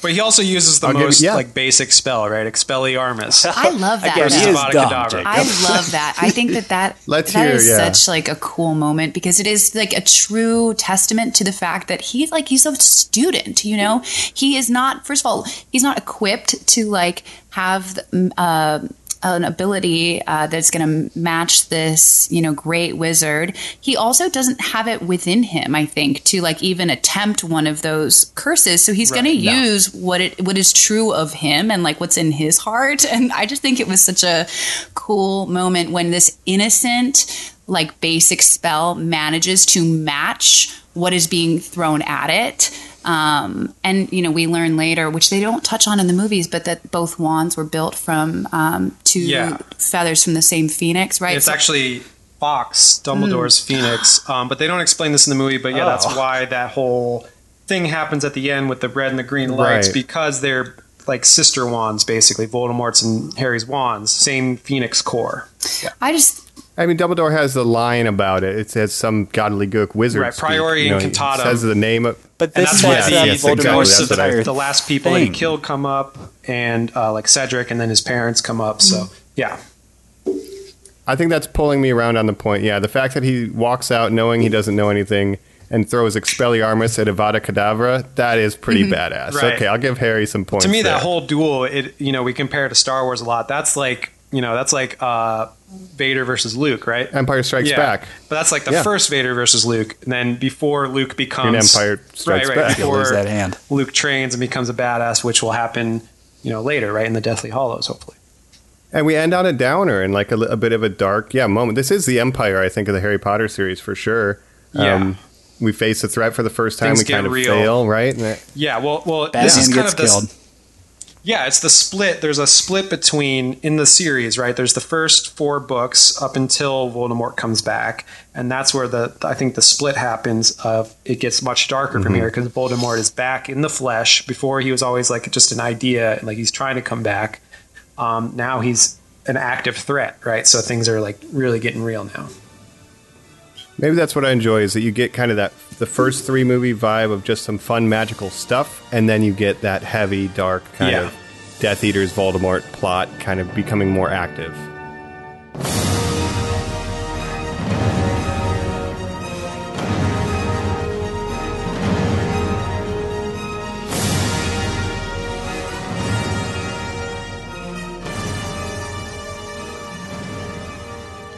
But he also uses the I'll give you- most yeah. like basic spell, right? Expelliarmus. I love that. Again, he is dumb, I love that. I think that that, Let's that hear, is yeah. such like a cool moment because it is like a true testament to the fact that he's like he's a student. You know, he is not. First of all, he's not equipped to like have uh, an ability uh, that's going to match this, you know, great wizard. He also doesn't have it within him. I think to like even attempt one of those curses. So he's going to use what it what is true of him and like what's in his heart. And I just think it was such a cool moment when this innocent, like basic spell manages to match what is being thrown at it. Um, and you know, we learn later, which they don't touch on in the movies, but that both wands were built from um, two Yeah. feathers from the same phoenix, right? It's So- actually Fawkes, Dumbledore's Phoenix. Um, but they don't explain this in the movie. But yeah, that's Oh. why that whole thing happens at the end with the red and the green lights Right. because they're like sister wands, basically. Voldemort's and Harry's wands, same Phoenix core. I just I mean, Dumbledore has the line about it. It says some godly gook wizard. Right, speak, Priori you know, he Incantatem. Says the name of. But And this that's why sets the, yes, the exactly, Voldemort's that's what I- entire the last people that he killed come up, and uh, like Cedric, and then his parents come up. So yeah, I think that's pulling me around on the point. Yeah, the fact that he walks out knowing he doesn't know anything and throws Expelliarmus at Avada Kedavra, that is pretty badass. Right. Okay, I'll give Harry some points. to me there. that whole duel, it you know we compare it to Star Wars a lot. That's like you know that's like uh, Vader versus Luke, right? Empire Strikes yeah. Back. But that's like the Yeah. first Vader versus Luke. And then before Luke becomes Empire Strikes right, right, Back. He'll Before that hand. Luke trains and becomes a badass, which will happen, you know, later, right in the Deathly Hallows, hopefully. And we end on a downer and like a, li- a bit of a dark, yeah, moment. This is the Empire, I think, of the Harry Potter series for sure. Um, Yeah. we face a threat for the first time. Things we get kind of real. fail, right? Yeah, well, well, Batman this is kind gets of the killed. Yeah, it's the split. There's a split between in the series, right? There's the first four books up until Voldemort comes back, and that's where the I think the split happens. Of it gets much darker from here because Voldemort is back in the flesh. Before he was always like just an idea, like he's trying to come back. Um, now he's an active threat, right? So things are like really getting real now. Maybe that's what I enjoy is that you get kind of that the first three movie vibe of just some fun magical stuff, and then you get that heavy, dark kind Yeah. of Death Eaters Voldemort plot kind of becoming more active.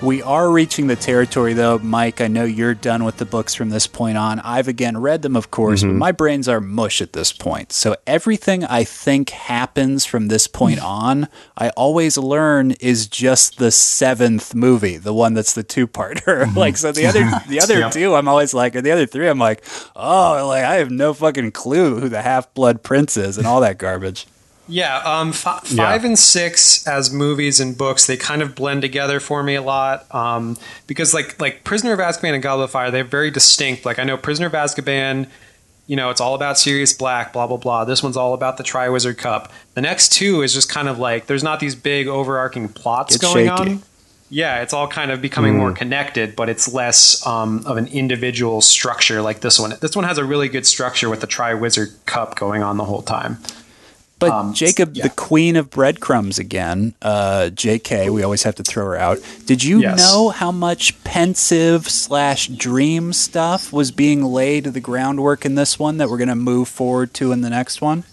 We are reaching the territory, though, Mike. I know you're done with the books from this point on. I've again read them, of course, but mm-hmm. my brains are mush at this point. So everything I think happens from this point on, I always learn is just the seventh movie, the one that's the two-parter. like, so the mm-hmm. other, the other Yeah. two, I'm always like, or the other three, I'm like, oh, like I have no fucking clue who the Half-Blood Prince is and all that garbage. Yeah, um, Yeah. five and six as movies and books, they kind of blend together for me a lot. Um, because like like Prisoner of Azkaban and Goblet of Fire, they're very distinct. Like I know Prisoner of Azkaban, you know, it's all about Sirius Black, blah blah blah. This one's all about the Triwizard Cup. The next two is just kind of like there's not these big overarching plots It's going shaky. on. Yeah, it's all kind of becoming more connected, but it's less um, of an individual structure like this one. This one has a really good structure with the Triwizard Cup going on the whole time. But Um, Jacob, yeah. the queen of breadcrumbs again, uh, J.K., we always have to throw her out. Did you Yes. know how much Pensieve slash dream stuff was being laid to the groundwork in this one that we're going to move forward to in the next one?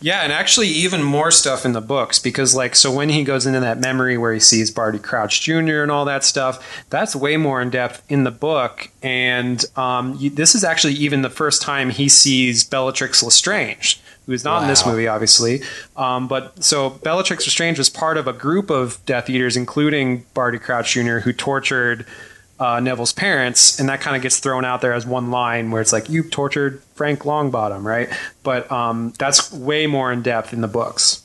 Yeah, and actually even more stuff in the books because like so when he goes into that memory where he sees Barty Crouch Jr. and all that stuff, that's way more in depth in the book. And um, you, this is actually even the first time he sees Bellatrix Lestrange, who is not in this movie, obviously. Um, but so Bellatrix Lestrange was part of a group of Death Eaters, including Barty Crouch Jr., who tortured uh, Neville's parents, and that kind of gets thrown out there as one line where it's like you tortured Frank Longbottom, right? But um, that's way more in depth in the books.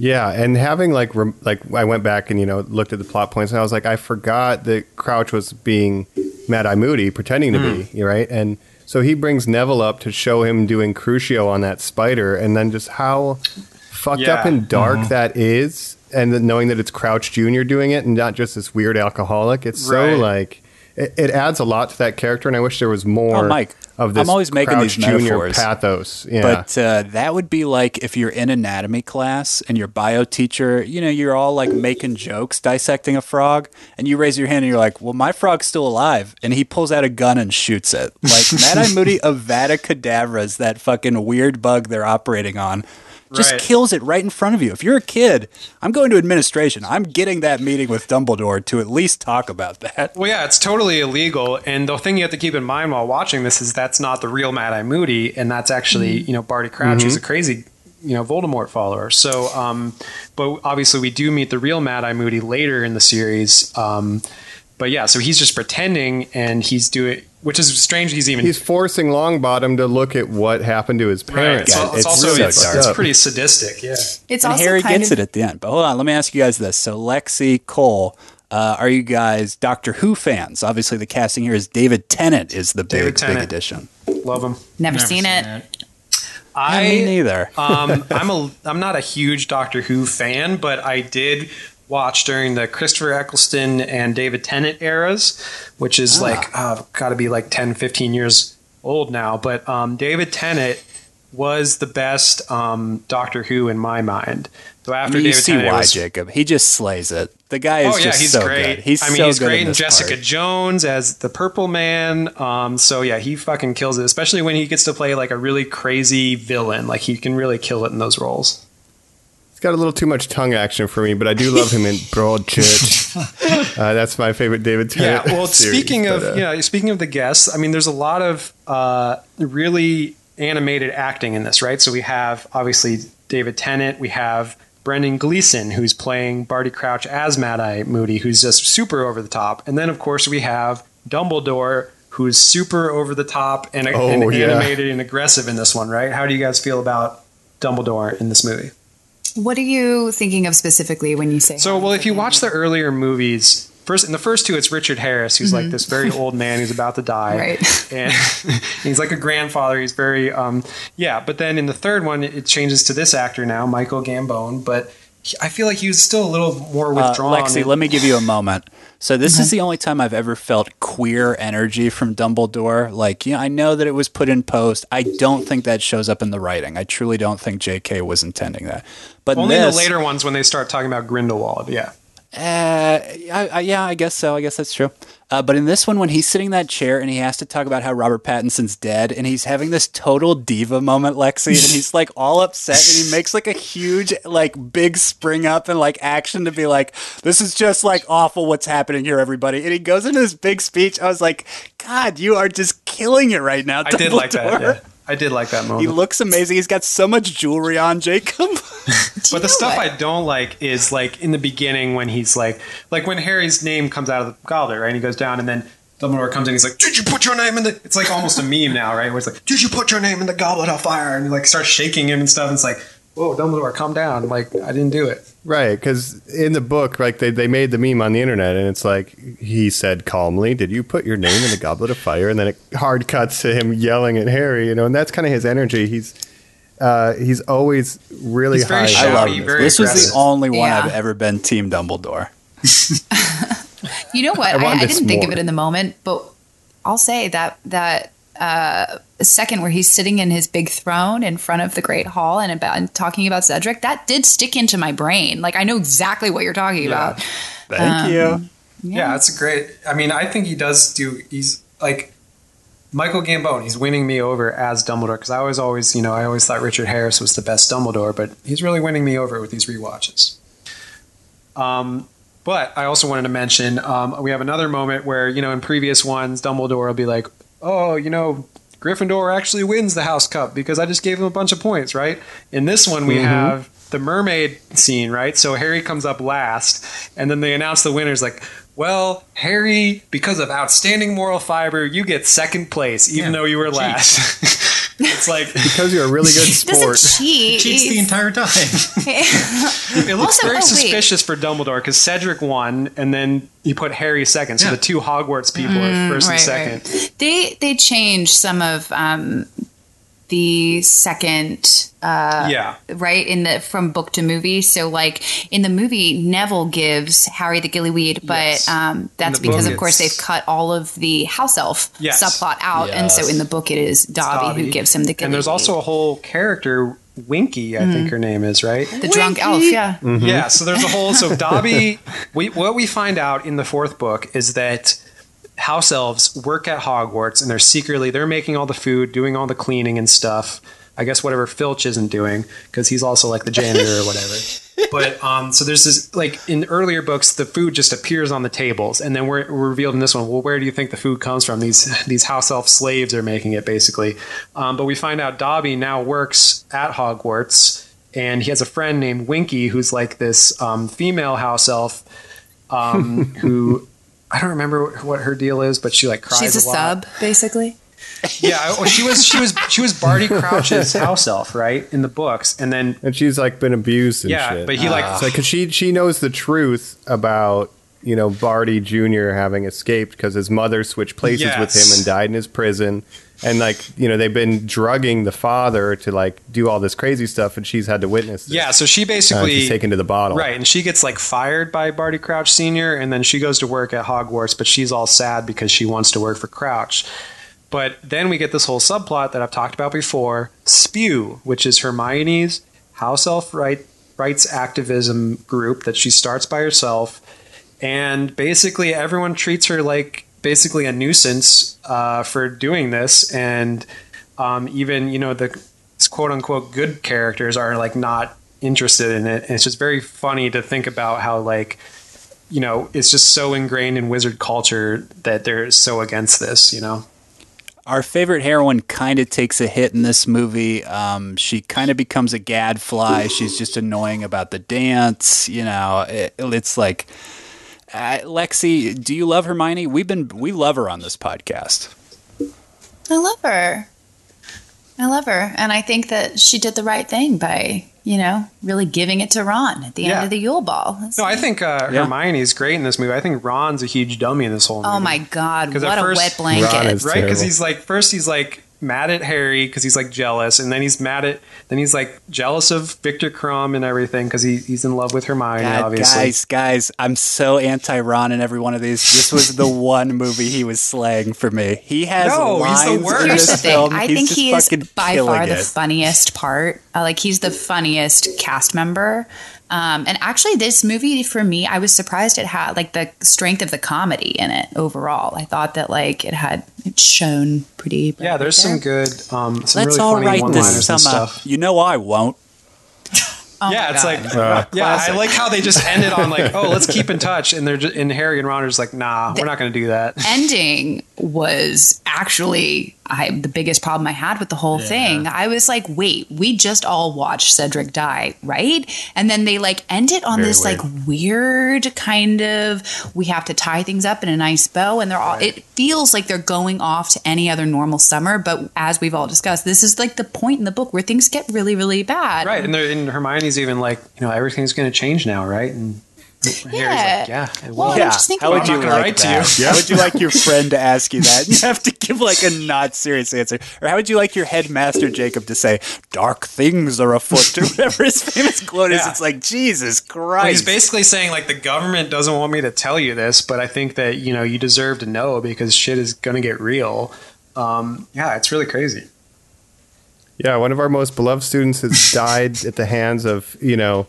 Yeah, and having like rem- like I went back and you know looked at the plot points and I was like I forgot that Crouch was being Mad Eye Moody pretending to Hmm. be right and so he brings Neville up to show him doing Crucio on that spider and then just how fucked up and dark mm-hmm. that is and then knowing that it's Crouch Jr. doing it and not just this weird alcoholic it's so like it, it adds a lot to that character and I wish there was more Oh, Mike. Of this I'm always making Crouch these Junior pathos. Yeah. But uh, that would be like if you're in anatomy class and your bio teacher, you know, you're all like making jokes dissecting a frog, and you raise your hand and you're like, "Well, my frog's still alive," and he pulls out a gun and shoots it. Like Mad Eye Moody Avada Kedavra's that fucking weird bug they're operating on. Just Right. kills it right in front of you. If you're a kid, I'm going to administration. I'm getting that meeting with Dumbledore to at least talk about that. Well, yeah, it's totally illegal. And the thing you have to keep in mind while watching this is that's not the real Mad Eye Moody, and that's actually you know Barty Crouch, who's a crazy you know Voldemort follower. So, um, but obviously we do meet the real Mad Eye Moody later in the series. Um, but yeah, so he's just pretending, and he's doing, which is strange. He's even He's forcing Longbottom to look at what happened to his right. parents. It's, it's It's also really it's, it's pretty sadistic. Yeah. It's and also Harry gets of it at the end. But hold on, let me ask you guys this. So Lexi Cole, uh, are you guys Doctor Who fans? Obviously, the casting here is David Tennant is the David big big addition. Love him. never, Never seen, it. that. I Me neither. um, I'm a I'm not a huge Doctor Who fan, but I did watch during the Christopher Eccleston and David Tennant eras, which is like uh, got to be like 10, 15 years old now. But um, David Tennant was the best um, Doctor Who in my mind. So I after mean, you David see Tennant, why, was- Jacob. He just slays it. The guy is Oh yeah, just he's so great. good. He's I mean, so he's great in in Jessica part. Jones as the Purple Man. Um, so yeah, he fucking kills it, especially when he gets to play like a really crazy villain. Like he can really kill it in those roles. He's got a little too much tongue action for me, but I do love him in Broadchurch. uh, that's my favorite David Tennant. Yeah. Well, series, speaking of but, uh, you know, speaking of the guests, I mean, there's a lot of uh, really animated acting in this, right? So we have obviously David Tennant, we have Brendan Gleeson, who's playing Barty Crouch as Mad Eye Moody, who's just super over the top, and then of course we have Dumbledore. Who's super over the top and, Oh, and yeah. animated and aggressive in this one, right? How do you guys feel about Dumbledore in this movie? What are you thinking of specifically when you say? So, well, if you watch the earlier movies, first in the first two, it's Richard Harris, who's like this very old man who's about to die, Right. And he's like a grandfather. He's very, um, yeah. But then in the third one, it changes to this actor now, Michael Gambon. But I feel like he was still a little more Uh, withdrawn. Lexi, and- let me give you a moment. So this is uh-huh. the only time I've ever felt queer energy from Dumbledore. Like, you know, I know that it was put in post. I don't think that shows up in the writing. I truly don't think J.K. was intending that. But only in the later ones when they start talking about Grindelwald. Yeah. Uh, I, I, yeah, I guess so. I guess that's true. Uh, but in this one, when he's sitting in that chair and he has to talk about how Robert Pattinson's dead, and he's having this total diva moment, Lexi, and he's like all upset, and he makes like a huge, like big spring up and like action to be like, "This is just like awful. What's happening here, everybody?" And he goes into this big speech. I was like, "God, you are just killing it right now." I did like that. Yeah. I did like that moment. He looks amazing. He's got so much jewelry on, Jacob. But the stuff I don't like is like in the beginning when he's like, like when Harry's name comes out of the goblet, right? And he goes down, and then Dumbledore comes in. He's like, "Did you put your name in the?" It's like almost a meme now, right? Where it's like, "Did you put your name in the goblet of fire?" And he like starts shaking him and stuff. And it's like, "Whoa, Dumbledore, calm down!" Like I didn't do it. Right, because in the book, like they, they made the meme on the internet, and it's like he said calmly, "Did you put your name in the goblet of fire?" And then it hard cuts to him yelling at Harry, you know, and that's kind of his energy. He's uh, he's always really He's very high. shouty, I love Shouty, this. very This was the only one Yeah. I've ever been Team Dumbledore. You know what? I I, I, didn't think of it in the moment, but I'll say that that uh, second where he's sitting in his big throne in front of the Great Hall and about and talking about Cedric, that did stick into my brain. Like I know exactly what you're talking about. Thank you. Yeah, that's great. I mean, I think he does do. He's like Michael Gambon. He's winning me over as Dumbledore because I was always, you know, I always thought Richard Harris was the best Dumbledore, but he's really winning me over with these rewatches. Um, but I also wanted to mention um, we have another moment where you know in previous ones Dumbledore will be like, "Oh, you know." Gryffindor actually wins the House Cup because I just gave him a bunch of points, right? In this one, we mm-hmm. have the mermaid scene, right? So Harry comes up last, and then they announce the winners like, well, Harry, because of outstanding moral fiber, you get second place, even Yeah. though you were last. it's like because you're a really good sport. Doesn't cheat. Cheats the entire time. it looks Also- very oh, wait. suspicious for Dumbledore because Cedric won, and then you put Harry second. So Yeah. the two Hogwarts people are first right, and second. right. They they changed some of um, the second uh, yeah. right in the from book to movie so like in the movie neville gives harry the gillyweed but Yes. um, that's In the book, because of course they've cut all of the house elf Yes. subplot out and so in the book it is dobby, who gives him the gillyweed And there's also a whole character, Winky, I think her name is, right? the drunk elf yeah Yeah, so there's a whole. So Dobby, we, what we find out in the fourth book is that house elves work at Hogwarts and they're secretly they're making all the food, doing all the cleaning and stuff. I guess whatever Filch isn't doing because he's also like the janitor or whatever. But um, so there's this like in earlier books, the food just appears on the tables, and then we're, we're revealed in this one. Well, where do you think the food comes from? These these house elf slaves are making it basically. Um, but we find out Dobby now works at Hogwarts, and he has a friend named Winky who's like this um, female house elf um, who. I don't remember what her deal is, but she like cries she's a lot. sub basically Yeah, oh, she was she was she was Barty Crouch's house elf, right, in the books, and then And she's like been abused and yeah, shit. but he like It's like, cause she she knows the truth about you know Barty Jr. having escaped because his mother switched places with him and died in his prison, and like you know they've been drugging the father to like do all this crazy stuff, and she's had to witness. This. yeah, so she Uh, basically she's taken to the bottle. Right, and she gets like fired by Barty Crouch Senior, and then she goes to work at Hogwarts, but she's all sad because she wants to work for Crouch. But then we get this whole subplot that I've talked about before: Spew, which is Hermione's house elf right, rights activism group that she starts by herself, and basically everyone treats her like basically a nuisance uh, for doing this, and um, even you know the quote unquote good characters are like not interested in it and it's just very funny to think about how like you know it's just so ingrained in wizard culture that they're so against this you know Our favorite heroine kind of takes a hit in this movie. Um, she kind of becomes a gadfly. She's just annoying about the dance. You know, it, it's like uh, Lexi. Do you love Hermione? We've been we love her on this podcast. I love her. I love her. And I think that she did the right thing by, you know, really giving it to Ron at the Yeah. end of the Yule Ball. That's- no i think uh, Yeah. hermione's great in this movie i think ron's a huge dummy in this whole movie oh my God. 'Cause What at a wet blanket. Ron is- right because he's like first he's like mad at harry because he's like jealous and then he's mad at then he's like jealous of Viktor Krum and everything because he, he's in love with hermione God, obviously guys, guys, I'm so anti Ron in every one of these. This was the one movie he was slaying for me. He has No, he's the lines worst. in Here's this the thing. film. I He's think just he is fucking by killing far the funniest part. Uh, like he's the funniest cast member. Um, and actually, this movie for me, I was surprised it had like the strength of the comedy in it overall. I thought that like it had it shone pretty. yeah there's some good um some Let's really all funny write this and sum up. stuff You know I won't. Oh yeah, it's God. like Uh, yeah, I like how they just ended on like, oh, let's keep in touch, and they're just, and Harry and Ron are just like, nah, we're not going to do that. ending was actually I, the biggest problem I had with the whole thing. I was like, wait, we just all watched Cedric die, right? And then they like end it on Very this weird. like weird kind of we have to tie things up in a nice bow, and they're all. It feels like they're going off to any other normal summer, but as we've all discussed, this is like the point in the book where things get really, really bad. Right, and, they're, and Hermione's even like, you know, everything's going to change now, right? And Harry's like, yeah, it Well, will. I'm just thinking How would you I'm not like write to that? you. How would you like your friend to ask you that? You have to give like a not serious answer. Or how would you like your headmaster Jacob to say, "Dark things are afoot" or whatever his famous quote is? It's like Jesus Well, Christ. he's basically saying like the government doesn't want me to tell you this, but I think that you know you deserve to know because shit is going to get real. Um, yeah, it's really crazy. Yeah, one of our most beloved students has died at the hands of, you know,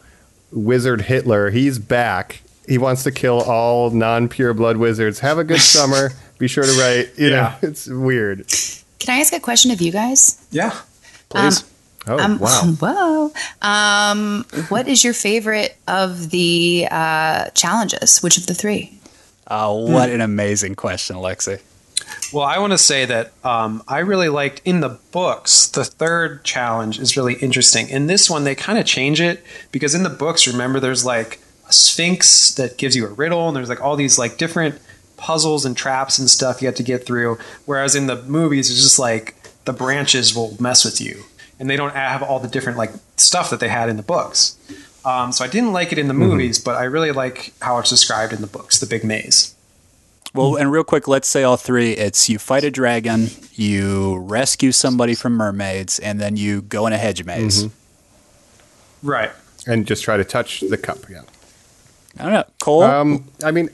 Wizard Hitler. He's back. He wants to kill all non pure blood wizards. Have a good summer. Be sure to write. You Yeah. know, it's weird. Can I ask a question of you guys? Yeah, please. Oh, Um, wow. Whoa. Um, what is your favorite of the uh, challenges? Which of the three? oh, what an amazing question, Alexi. Well, I want to say that um, I really liked in the books, the third challenge is really interesting. In this one, they kind of change it because in the books, remember, there's like a sphinx that gives you a riddle, and there's like all these like different puzzles and traps and stuff you have to get through. Whereas in the movies, it's just like the branches will mess with you, and they don't have all the different like stuff that they had in the books. Um, so I didn't like it in the movies, but I really like how it's described in the books, the big maze. Well, and real quick, let's say all three. It's you fight a dragon, you rescue somebody from mermaids, and then you go in a hedge maze. Right. and just try to touch the cup. Yeah. I don't know. Cole? Um, I mean,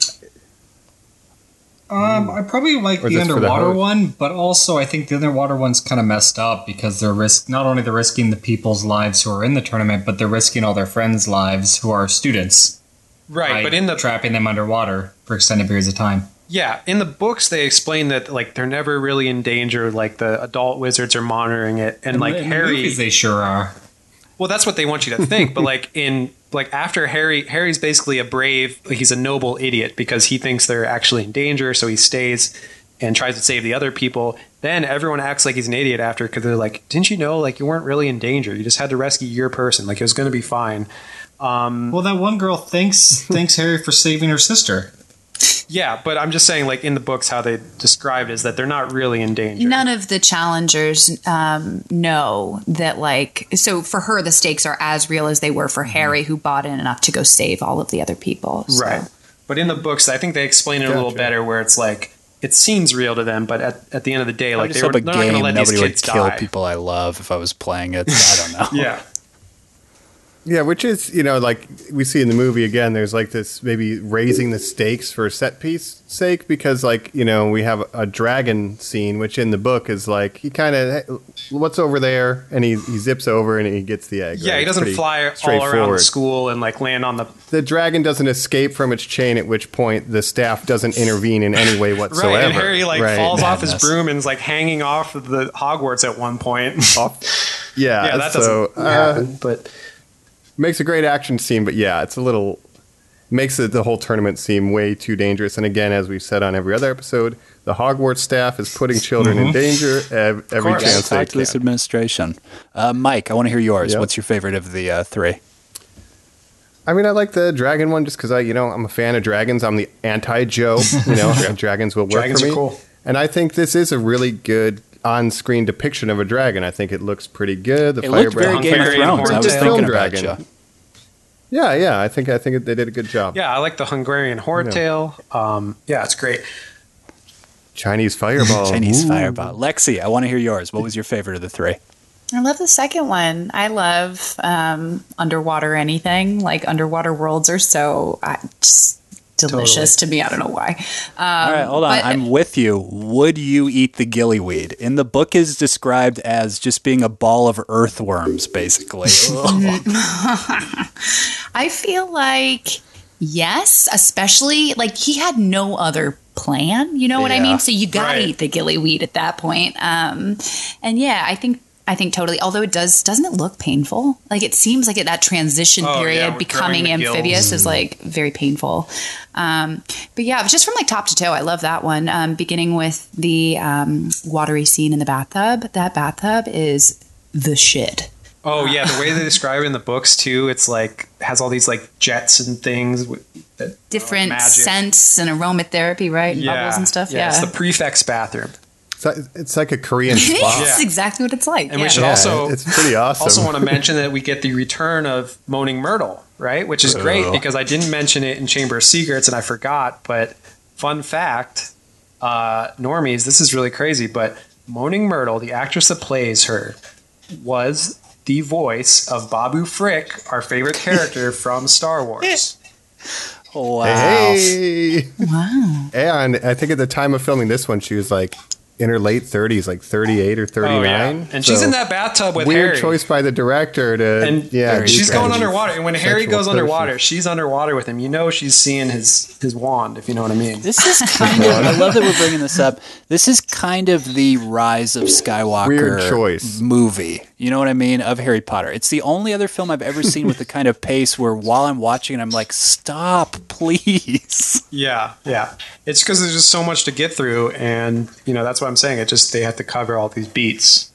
Um, I probably like Or the just for the underwater one, but also I think the underwater one's kind of messed up because they're risk not only they're risking the people's lives who are in the tournament, but they're risking all their friends' lives who are students. Right. by But in the trapping them underwater for extended periods of time. Yeah, in the books they explain that like they're never really in danger. Like the adult wizards are monitoring it, and like in the Harry. movies, they sure are. well, that's what they want you to think. but like in like after Harry, Harry's basically a brave. Like he's a noble idiot because he thinks they're actually in danger, so he stays and tries to save the other people. Then everyone acts like he's an idiot after because they're like, "Didn't you know? Like you weren't really in danger. You just had to rescue your person. Like it was going to be fine." Um, well, that one girl thanks thanks Harry for saving her sister. Yeah, but I'm just saying, like in the books, how they described is that they're not really in danger. None of the challengers um, know that, like, so for her, the stakes are as real as they were for Harry, who bought in enough to go save all of the other people. So- Right. But in the books, I think they explain it a little better, where it's like it seems real to them, but at, at the end of the day, like just they were, they're not going to game let these nobody would kids kill die. people I love if I was playing it. I don't know. Yeah. Yeah, which is you know like we see in the movie again. There's like this maybe raising the stakes for a set piece sake because like you know we have a dragon scene, which in the book is like he kind of what's over there, and he, he zips over and he gets the egg. Yeah, right? he doesn't fly all around the school and like land on the The dragon doesn't escape from its chain, at which point the staff doesn't intervene in any way whatsoever. right. And Harry like Right. falls off his broom and is like hanging off of the Hogwarts at one point. Yeah, yeah, that so doesn't uh, happen. But makes a great action scene, but yeah, it's a little makes it the whole tournament seem way too dangerous. And again, as we've said on every other episode, the Hogwarts staff is putting children in danger ev- every course. chance they Talk to this can. administration. Uh, Mike, I want to hear yours. Yep. What's your favorite of the uh, three? I mean, I like the dragon one just because I, you know, I'm a fan of dragons. I'm the anti-Joe. You know, dragons will work Dragons for are me. cool. And I think this is a really good on-screen depiction of a dragon. I think it looks pretty good. The It looked very Game of Hungarian Thrones. I was thinking Film about dragon. you. Yeah, yeah. I think I think they did a good job. yeah, I like the Hungarian Horntail. Um, yeah, it's great. Chinese fireball. Chinese Ooh. fireball. Lexi, I want to hear yours. What was your favorite of the three? I love the second one. I love um, underwater anything. Like underwater worlds are so uh, just delicious to me. I don't know why. Um, All right, hold on. but- I'm with you. Would you eat the gillyweed? In the book is described as just being a ball of earthworms, basically. I feel like yes, especially like he had no other plan. You know what I mean? So you gotta Right. eat the gillyweed at that point. Um, and yeah, I think I think totally. Although it does, doesn't it look painful? Like it seems like it, that transition Oh, period with becoming amphibious gills. is like very painful. Um, but yeah, just from like top to toe. I love that one. Um, beginning with the um, watery scene in the bathtub. That bathtub is the shit. Oh yeah, the way they describe it in the books too, it's like has all these like jets and things. with- That, Different magic. scents and aromatherapy, right? And Bubbles and stuff. Yeah, it's the prefect's bathroom. It's like, it's like a Korean spa. It's exactly what it's like. And we should Yeah, also it's pretty awesome. also want to mention that we get the return of Moaning Myrtle, right? Which is great because I didn't mention it in Chamber of Secrets and I forgot. But fun fact, uh, normies, this is really crazy, but Moaning Myrtle, the actress that plays her, was the voice of Babu Frick, our favorite character from Star Wars. wow. Hey. Wow. And I think at the time of filming this one, she was like in her late 30s, like 38 or 39. Oh yeah, and she's in that bathtub with Harry. weird Harry. choice by the director to and yeah. She's going underwater. And when Harry sexual goes underwater, she's underwater with him. You know, she's seeing his his wand, if you know what I mean. This is kind of. I love that we're bringing this up. This is kind of the rise of Skywalker Weird choice. movie. You know what I mean? Of Harry Potter. It's the only other film I've ever seen with the kind of pace where while I'm watching it, I'm like, stop, please. Yeah, yeah. It's because there's just so much to get through, and you know that's what I'm saying. It just they have to cover all these beats.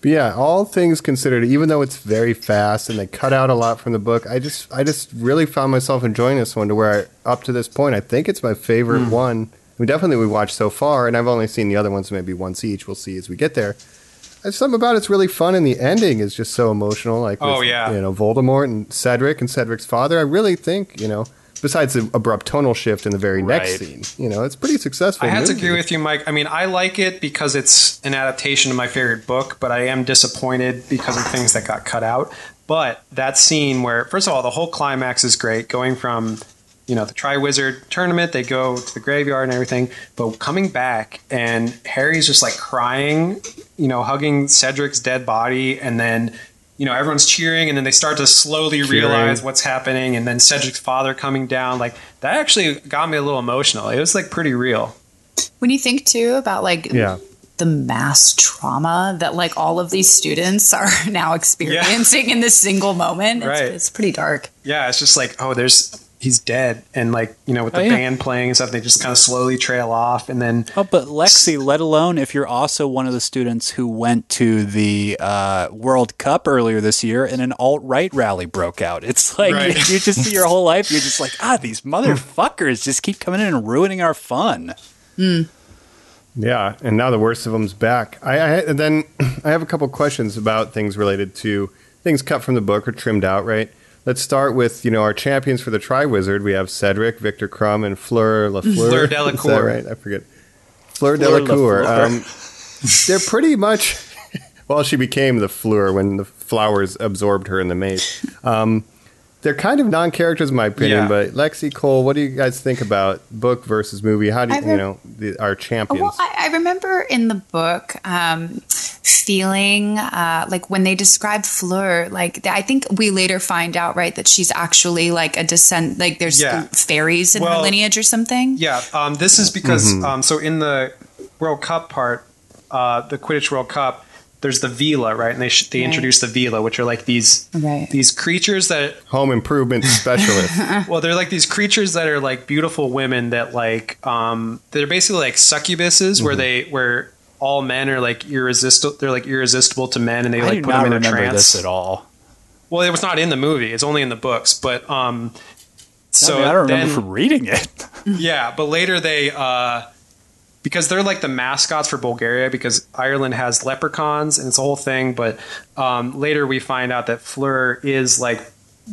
But yeah, all things considered, even though it's very fast and they cut out a lot from the book, I just I just really found myself enjoying this one to where I, up to this point I think it's my favorite Hmm. one. I mean, definitely we watched so far, and I've only seen the other ones maybe once each. We'll see as we get there. There's something about it's really fun, and the ending is just so emotional. Like, Oh, with, yeah. you know Voldemort and Cedric and Cedric's father. I really think you know besides the abrupt tonal shift in the very next Right. scene. You know, it's pretty successful. I have to agree with you, Mike. I mean, I like it because it's an adaptation of my favorite book, but I am disappointed because of things that got cut out. But that scene where, first of all, the whole climax is great, going from you know the Triwizard tournament, they go to the graveyard and everything, but coming back and Harry's just like crying, you know, hugging Cedric's dead body, and then. You know, everyone's cheering, and then they start to slowly realize what's happening, and then Cedric's father coming down. Like that actually got me a little emotional. It was like pretty real. When you think too about like Yeah. the mass trauma that like all of these students are now experiencing in this single moment, it's, Right. it's pretty dark. Yeah, it's just like, oh, there's he's dead, and like you know, with the Oh, yeah. band playing and stuff, they just kind of slowly trail off, and then Oh, but Lexi, let alone if you're also one of the students who went to the uh, World Cup earlier this year and an alt right rally broke out. It's like Right. you just see your whole life, you're just like, ah, these motherfuckers just keep coming in and ruining our fun. Yeah, and now the worst of them's back. I, I and then I have a couple questions about things related to things cut from the book or trimmed out. Right. Let's start with you know our champions for the Triwizard. We have Cedric, Viktor Krum, and Fleur Lafleur. Fleur Is that Delacour. right? I forget. Fleur, Fleur Delacour. Lafleur. Um, they're pretty much. Well, she became the Fleur when the flowers absorbed her in the maze. Um, they're kind of non-characters, in my opinion. Yeah. But Lexi Cole, what do you guys think about book versus movie? How do you, I you know the, our champions? Well, I, I remember in the book um, feeling uh, like when they describe Fleur, like I think we later find out, right, that she's actually like a descent, like there's Yeah. fairies in her lineage or something. yeah, um, this is because Mm-hmm. um, so in the World Cup part, uh, the Quidditch World Cup, there's the Veela, right? And they sh- they Right. introduce the Veela, which are like these Right. these creatures that home improvement specialist. well, they're like these creatures that are like beautiful women that like um they're basically like succubuses Mm-hmm. where they where all men are like irresistible they're like irresistible to men and they I like put them in a trance. this at all. Well, it was not in the movie. It's only in the books, but um so I, mean, I don't then, remember from reading it. yeah, but later they uh because they're like the mascots for Bulgaria because Ireland has leprechauns and it's a whole thing, but um later we find out that Fleur is like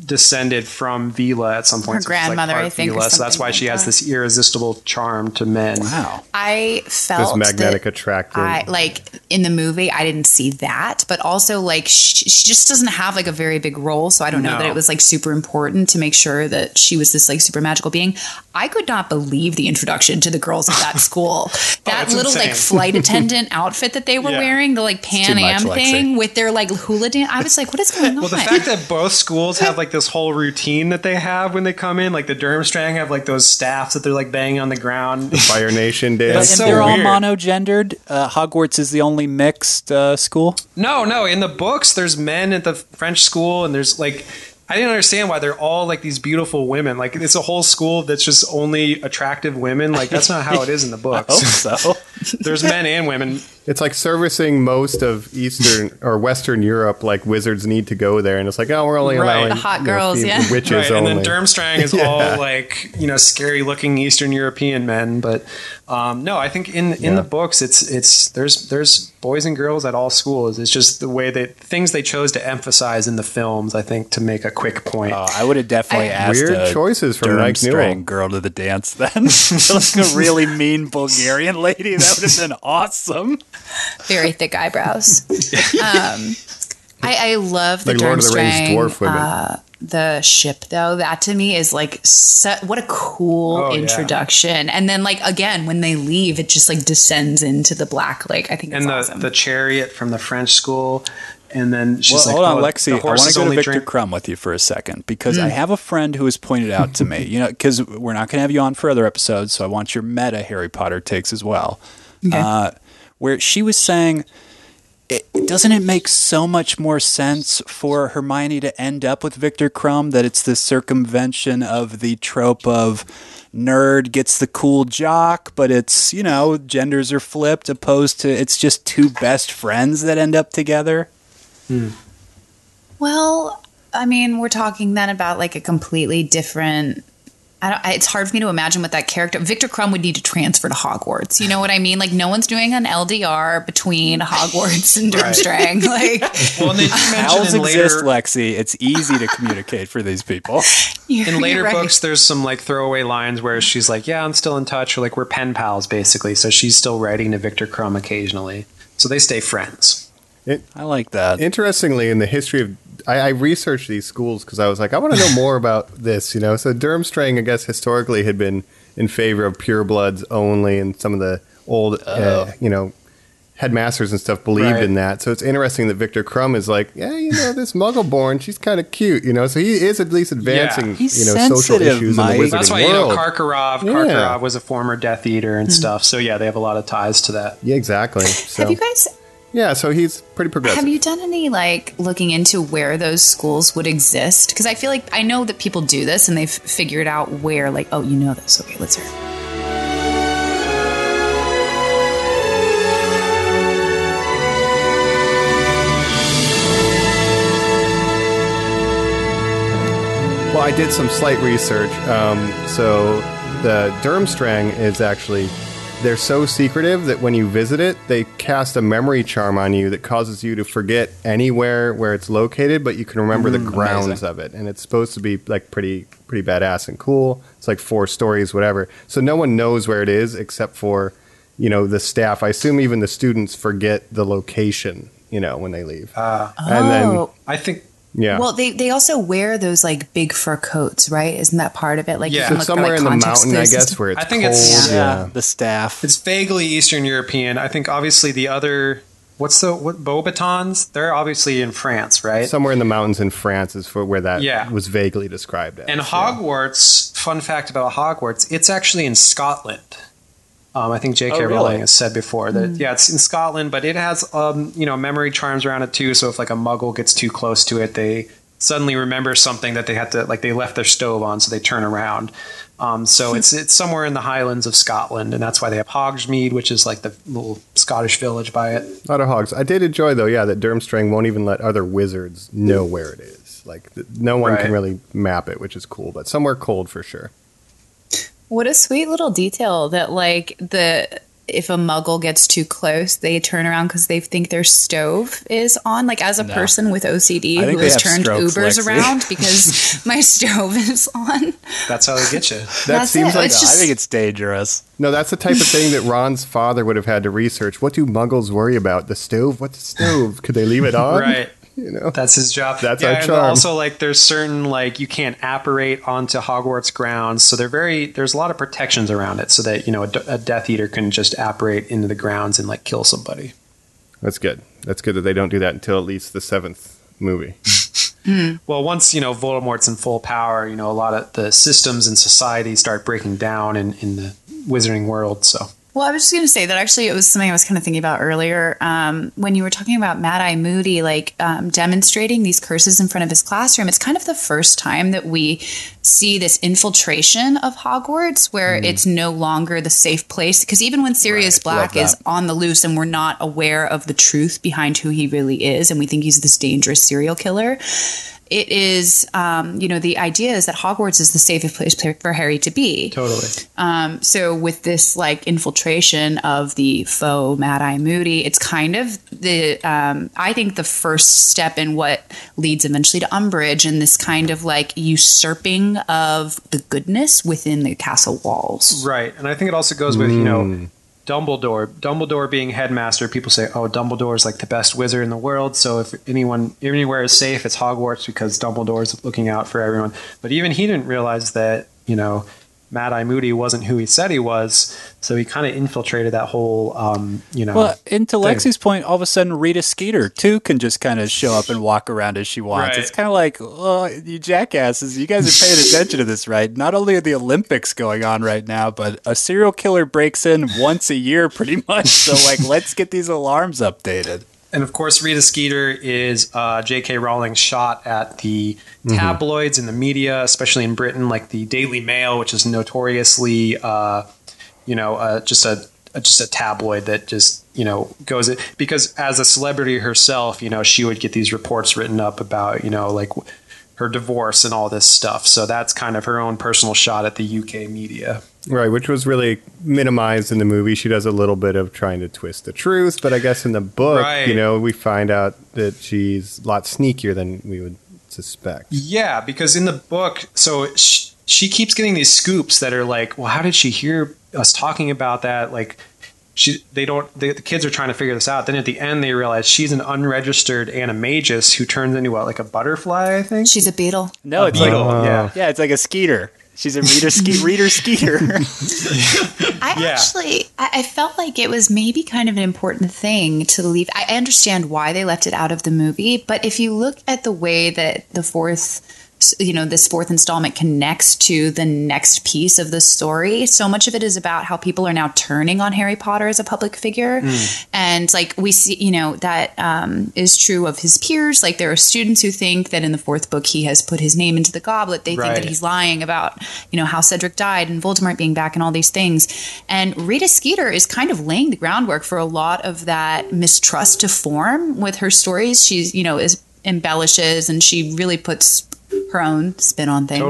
descended from Veela at some point. Her so she's, like, grandmother, I think, Veela, so that's why like she has this irresistible charm to men. Wow. I felt this magnetic that attractor. I like in the movie. I didn't see that, but also like she, she just doesn't have like a very big role, so I don't know No. that it was like super important to make sure that she was this like super magical being. I could not believe the introduction to the girls at that school. Oh, that it's little like flight attendant outfit that they were Yeah. wearing, the like Pan too much, Am Lexi. thing with their like hula dance. I was like, what is going on? Well, the fact that both schools have like this whole routine that they have when they come in, like the Durmstrang have like those staffs that they're like banging on the ground. Fire Nation But, dance. and so they're all weird. monogendered. Uh, Hogwarts is the only mixed uh, school. No, no. In the books, there's men at the French school, and there's like, I didn't understand why they're all like these beautiful women. Like, it's a whole school that's just only attractive women. Like, that's not how it is in the Hope books. so. there's men and women. It's like servicing most of Eastern or Western Europe. Like wizards need to go there, and it's like, oh, we're only Right. allowing The hot you know, girls, fem- yeah. witches Right, and only. then Durmstrang is Yeah. all like you know scary looking Eastern European men, but um, no, I think in in Yeah. the books it's it's there's there's boys and girls at all schools. It's just the way that things they chose to emphasize in the films. I think to make a quick point. Uh, I would have definitely I- asked Weird a choices from Mike Newell. girl to the dance then. like a really mean Bulgarian lady. That would have been awesome. Very thick eyebrows. um, I, I love the Like Lord of the Rings Durmstrang, dwarf women. Uh, the ship though that to me is like su- what a cool Oh, yeah. introduction and then like again when they leave it just like descends into the black lake i think it's and the awesome the chariot from the French school, and then she's Well, like, hold on, "Oh, Lexi. the I want to go to only Viktor drink." Krum with you for a second because I have a friend who has pointed out to me, you know, because we're not going to have you on for other episodes, so I want your meta Harry Potter takes as well. Uh, where she was saying, it, doesn't it make so much more sense for Hermione to end up with Viktor Krum that it's the circumvention of the trope of nerd gets the cool jock, but it's, you know, genders are flipped opposed to it's just two best friends that end up together? Hmm. well i mean we're talking then about like a completely different I don't, it's hard for me to imagine what that character Viktor Krum would need to transfer to Hogwarts. You know what I mean? Like no one's doing an LDR between Hogwarts and Durmstrang. Like Well, and they do mention Owls in later, exist, Lexi. It's easy to communicate for these people. in later right. books, there's some like throwaway lines where she's like, "Yeah, I'm still in touch," or like we're pen pals, basically. So she's still writing to Viktor Krum occasionally. So they stay friends. I like that. Interestingly, in the history of, I, I researched these schools because I was like, I want to know more about this. You know, so Durmstrang, I guess, historically had been in favor of purebloods only, and some of the old, uh, you know, headmasters and stuff believed Right. in that. So it's interesting that Viktor Krum is like, yeah, you know, this Muggle-born, she's kind of cute. You know, so he is at least advancing, He's you know, social sensitive, issues Mike. in the wizarding That's why you world. know Karkaroff. Yeah. Karkaroff was a former Death Eater and stuff. So yeah, they have a lot of ties to that. yeah, exactly. So Have you guys yeah, so he's pretty progressive. have you done any like looking into where those schools would exist? Because I feel like I know that people do this and they've figured out where. Like, oh, you know this. Okay, let's hear. it. Well, I did some slight research. Um, so the Durmstrang is actually they're so secretive that when you visit it, they cast a memory charm on you that causes you to forget anywhere where it's located, but you can remember the grounds amazing. of it, and it's supposed to be like pretty pretty badass and cool. It's like four stories, whatever. So no one knows where it is except for you know the staff. I assume even the students forget the location. You know when they leave, Uh, and then Oh, I think yeah. well, they they also wear those like big fur coats, right? Isn't that part of it? Like, you Yeah. can So look for, somewhere like, in the context mountain, I guess, where it's I think cold. it's- yeah. yeah. The staff. it's vaguely Eastern European. I think obviously the other what's the what Beauxbatons? They're obviously in France, right? Somewhere in the mountains in France is for where that Yeah. was vaguely described as. And yeah. Hogwarts, fun fact about Hogwarts, it's actually in Scotland. Um, I think J.K. Oh, really? Rowling has said before that yeah, it's in Scotland, but it has um, you know memory charms around it too. So if like a Muggle gets too close to it, they suddenly remember something that they had to like they left their stove on, so they turn around. Um, so it's it's somewhere in the Highlands of Scotland, and that's why they have Hogsmeade, which is like the little Scottish village by it. Not a lot of hogs. I did enjoy though, yeah, that Durmstrang won't even let other wizards know where it is. Like th- no one Right. can really map it, which is cool. But somewhere cold for sure. What a sweet little detail that like the if a muggle gets too close, they turn around because they think their stove is on. Like as a No. person with OCD who has turned strokes, Ubers Lexi. around because my stove is on. That's how they get you. That That's seems it. like It's I think it's dangerous. no. That's the type of thing that Ron's father would have had to research. What do Muggles worry about? The stove? What the stove? Could they leave it on? right. You know. That's his job. That's yeah, our and charm. also like there's certain like you can't apparate onto Hogwarts grounds, so they're very there's a lot of protections around it, so that you know a Death Eater can just apparate into the grounds and like kill somebody. That's good. That's good that they don't do that until at least the seventh movie. Well, once you know Voldemort's in full power, you know a lot of the systems in society start breaking down in in the Wizarding world. So Well, I was just going to say that actually it was something I was kind of thinking about earlier um, when you were talking about Mad Eye Moody, like um, demonstrating these curses in front of his classroom. It's kind of the first time that we see this infiltration of Hogwarts, where it's no longer the safe place. Because even when Sirius Black is on the loose and we're not aware of the truth behind who he really is, and we think he's this dangerous serial killer. It is, um, you know, the idea is that Hogwarts is the safest place for Harry to be. totally. Um, so with this like infiltration of the faux Mad Eye Moody, it's kind of the um, I think the first step in what leads eventually to Umbridge and this kind of like usurping of the goodness within the castle walls. Right, and I think it also goes with you know Dumbledore. Dumbledore being headmaster, people say, "Oh, Dumbledore is like the best wizard in the world." So if anyone anywhere is safe, it's Hogwarts because Dumbledore is looking out for everyone. But even he didn't realize that you know Mad Eye Moody wasn't who he said he was. So he kind of infiltrated that whole um, you know. Well, and to Lexi's point, all of a sudden Rita Skeeter too can just kind of show up and walk around as she wants. Right. It's kind of like, oh, you jackasses, you guys are paying attention to this, right? Not only are the Olympics going on right now, but a serial killer breaks in once a year, pretty much. So, like, let's get these alarms updated. And of course, Rita Skeeter is uh, J.K. Rowling's shot at the tabloids and the media, especially in Britain, like the Daily Mail, which is notoriously, uh, you know, uh, just a just a tabloid that just you know goes it because as a celebrity herself, you know, she would get these reports written up about you know like her divorce and all this stuff. So that's kind of her own personal shot at the UK media. Right, which was really minimized in the movie. She does a little bit of trying to twist the truth, but I guess in the book, Right. you know, we find out that she's a lot sneakier than we would suspect. Yeah, because in the book, so sh- she keeps getting these scoops that are like, well, how did she hear us talking about that? Like, she, they don't, they, the kids are trying to figure this out. Then at the end, they realize she's an unregistered animagus who turns into what, like a butterfly, I think? She's a beetle. No, it's beetle, like yeah. yeah, it's like a skeeter. She's a reader ske- reader skeeter. I Yeah. actually, I, I felt like it was maybe kind of an important thing to leave. I understand why they left it out of the movie, but if you look at the way that the fourth, you know, this fourth installment connects to the next piece of the story, so much of it is about how people are now turning on Harry Potter as a public figure, and like we see, you know, that um, is true of his peers. Like there are students who think that in the fourth book he has put his name into the goblet. They think that he's lying about you know how Cedric died and Voldemort being back and all these things. And Rita Skeeter is kind of laying the groundwork for a lot of that mistrust to form with her stories. She's you know is embellishes and she really puts her own spin on things.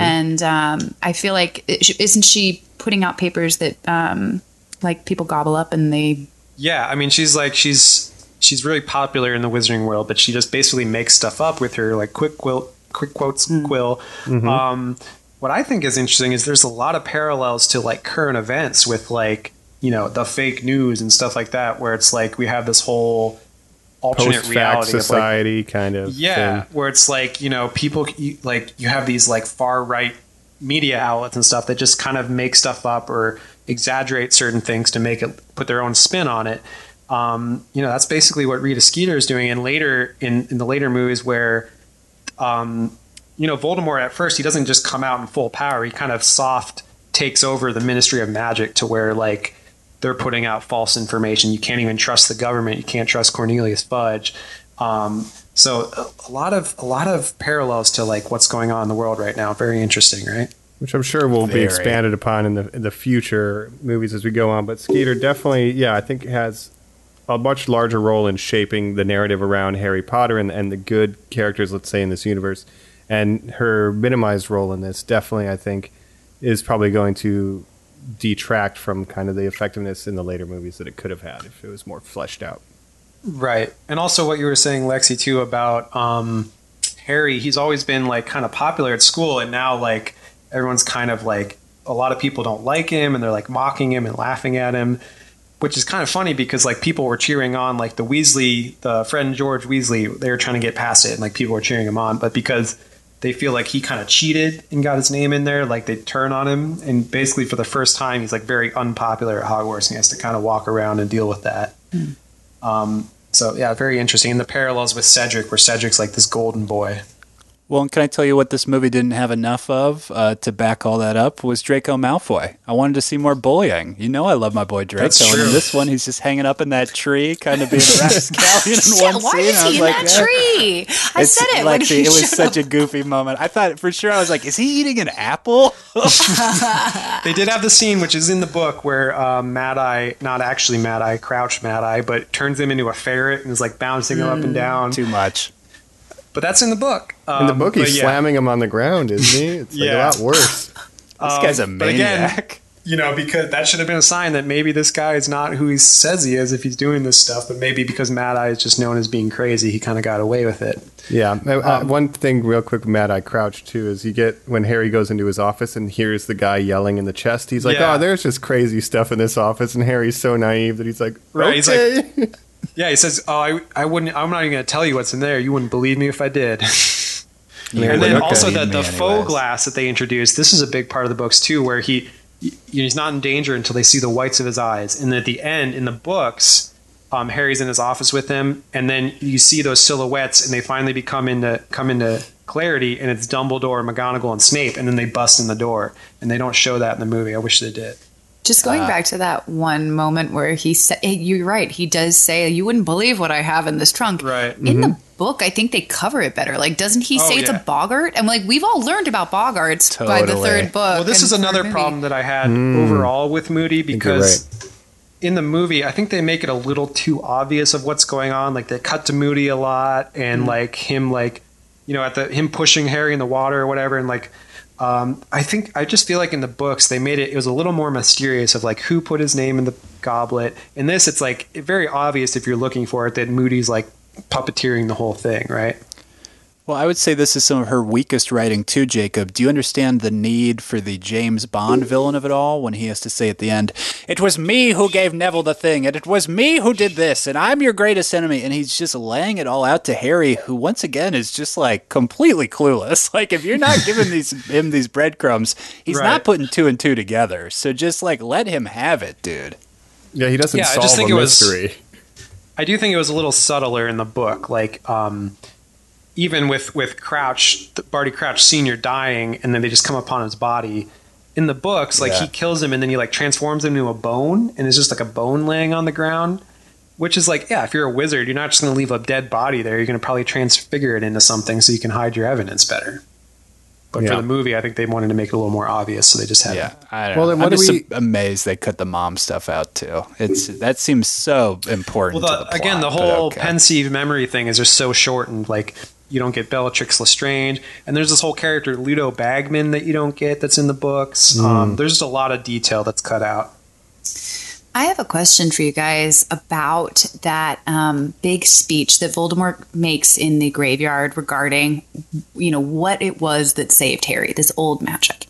And um, I feel like it- isn't she putting out papers that um, like people gobble up and they Yeah, I mean, she's like she's she's really popular in the wizarding world, but she just basically makes stuff up with her like quick quill, quick quotes quill. Um, what I think is interesting is there's a lot of parallels to like current events with like you know the fake news and stuff like that, where it's like we have this whole alternate Post fact reality of like society kind of yeah, thing. where it's like you know people you, like you have these like far right media outlets and stuff that just kind of make stuff up or exaggerate certain things to make it put their own spin on it. Um, you know, that's basically what Rita Skeeter is doing. And later in in the later movies where um, you know, Voldemort at first he doesn't just come out in full power. He kind of soft takes over the Ministry of Magic to where like they're putting out false information. You can't even trust the government. You can't trust Cornelius Fudge. Um, so a, a lot of a lot of parallels to like what's going on in the world right now. Very interesting, right? which I'm sure will be expanded upon in the in the future movies as we go on. But Skeeter definitely, yeah, I think has a much larger role in shaping the narrative around Harry Potter and, and the good characters, let's say, in this universe. And her minimized role in this definitely, I think, is probably going to detract from kind of the effectiveness in the later movies that it could have had if it was more fleshed out. Right. And also what you were saying, Lexi, too, about um, Harry, he's always been like kind of popular at school, and now like everyone's kind of like a lot of people don't like him and they're like mocking him and laughing at him. Which is kind of funny because like people were cheering on like the Weasley, the friend George Weasley, they were trying to get past it and like people were cheering him on, but because they feel like he kind of cheated and got his name in there, like they turn on him and basically for the first time he's like very unpopular at Hogwarts and he has to kind of walk around and deal with that. Um, so yeah, very interesting. And the parallels with Cedric, where Cedric's like this golden boy. Well, and can I tell you what this movie didn't have enough of uh, to back all that up was Draco Malfoy. I wanted to see more bullying. You know, I love my boy Draco, That's and in this one, he's just hanging up in that tree, kind of being a rapscallion in Yeah, one why scene. is I was he in like, that "Eh." tree? I It's said it like when the- he it was showed such a goofy moment. I thought for sure I was like, is he eating an apple? They did have the scene, which is in the book, where uh, Mad Eye, not actually Mad Eye, Crouch Mad Eye, but turns him into a ferret and is like bouncing him up and down. Too much. But that's in the book. In the Um, book, he's yeah. slamming him on the ground, isn't he? It's like Yeah. a lot worse. This guy's a Um, but again, maniac. You know, because that should have been a sign that maybe this guy is not who he says he is if he's doing this stuff, but maybe because Mad Eye is just known as being crazy, he kind of got away with it. Yeah. Uh, uh, Um, one thing, real quick, with Mad Eye Crouch too, is you get when Harry goes into his office and hears the guy yelling in the chest. He's like, Yeah. "Oh, there's just crazy stuff in this office," and Harry's so naive that he's like, Right, he's "Okay." Yeah, he says, "Oh, I, I wouldn't. I'm not even going to tell you what's in there. You wouldn't believe me if I did." You and then also the, the faux anyways. glass that they introduced. This is a big part of the books too, where he he's not in danger until they see the whites of his eyes. And at the end, in the books, um, Harry's in his office with him, and then you see those silhouettes, and they finally become into come into clarity, and it's Dumbledore, McGonagall, and Snape, and then they bust in the door, and they don't show that in the movie. I wish they did. Just going Uh, back to that one moment where he said, "You're right." He does say, "You wouldn't believe what I have in this trunk." Right. In the mm-hmm. book, I think they cover it better. Like, doesn't he Oh, say it's yeah. a boggart? And like, we've all learned about boggarts by the third book. Well, this is another movie. problem that I had mm. overall with Moody you're because in the movie, I think they make it a little too obvious of what's going on. Like they cut to Moody a lot, and mm-hmm. like him like you know, at the him pushing Harry in the water or whatever, and like. Um, I think I just feel like in the books they made it it was a little more mysterious of like who put his name in the goblet. In this, it's like very obvious if you're looking for it that Moody's like puppeteering the whole thing, right? Well, I would say this is some of her weakest writing too, Jacob. Do you understand the need for the James Bond villain of it all when he has to say at the end, "It was me who gave Neville the thing, and it was me who did this, and I'm your greatest enemy," and he's just laying it all out to Harry, who once again is just like completely clueless. Like if you're not giving these him these breadcrumbs, he's Right. not putting two and two together. So just like let him have it, dude. Yeah, he doesn't Yeah, I solve just think a it was- mystery. I do think it was a little subtler in the book. Like, um, even with with Crouch, Barty Crouch Senior dying, and then they just come upon his body. In the books, like Yeah. he kills him, and then he like transforms him into a bone, and it's just like a bone laying on the ground. Which is like, yeah, if you're a wizard, you're not just going to leave a dead body there. You're going to probably transfigure it into something so you can hide your evidence better. But Yeah. for the movie, I think they wanted to make it a little more obvious, so they just had Yeah, I don't Well, know. then what I'm just we- amazed they cut the mom stuff out too. It's that seems so important. Well, to the, the plot, again, the whole okay. Pensieve memory thing is just so shortened. Like you don't get Bellatrix Lestrange, and there's this whole character Ludo Bagman that you don't get that's in the books. Mm. Um, there's just a lot of detail that's cut out. I have a question for you guys about that um, big speech that Voldemort makes in the graveyard regarding, you know, what it was that saved Harry, this old magic.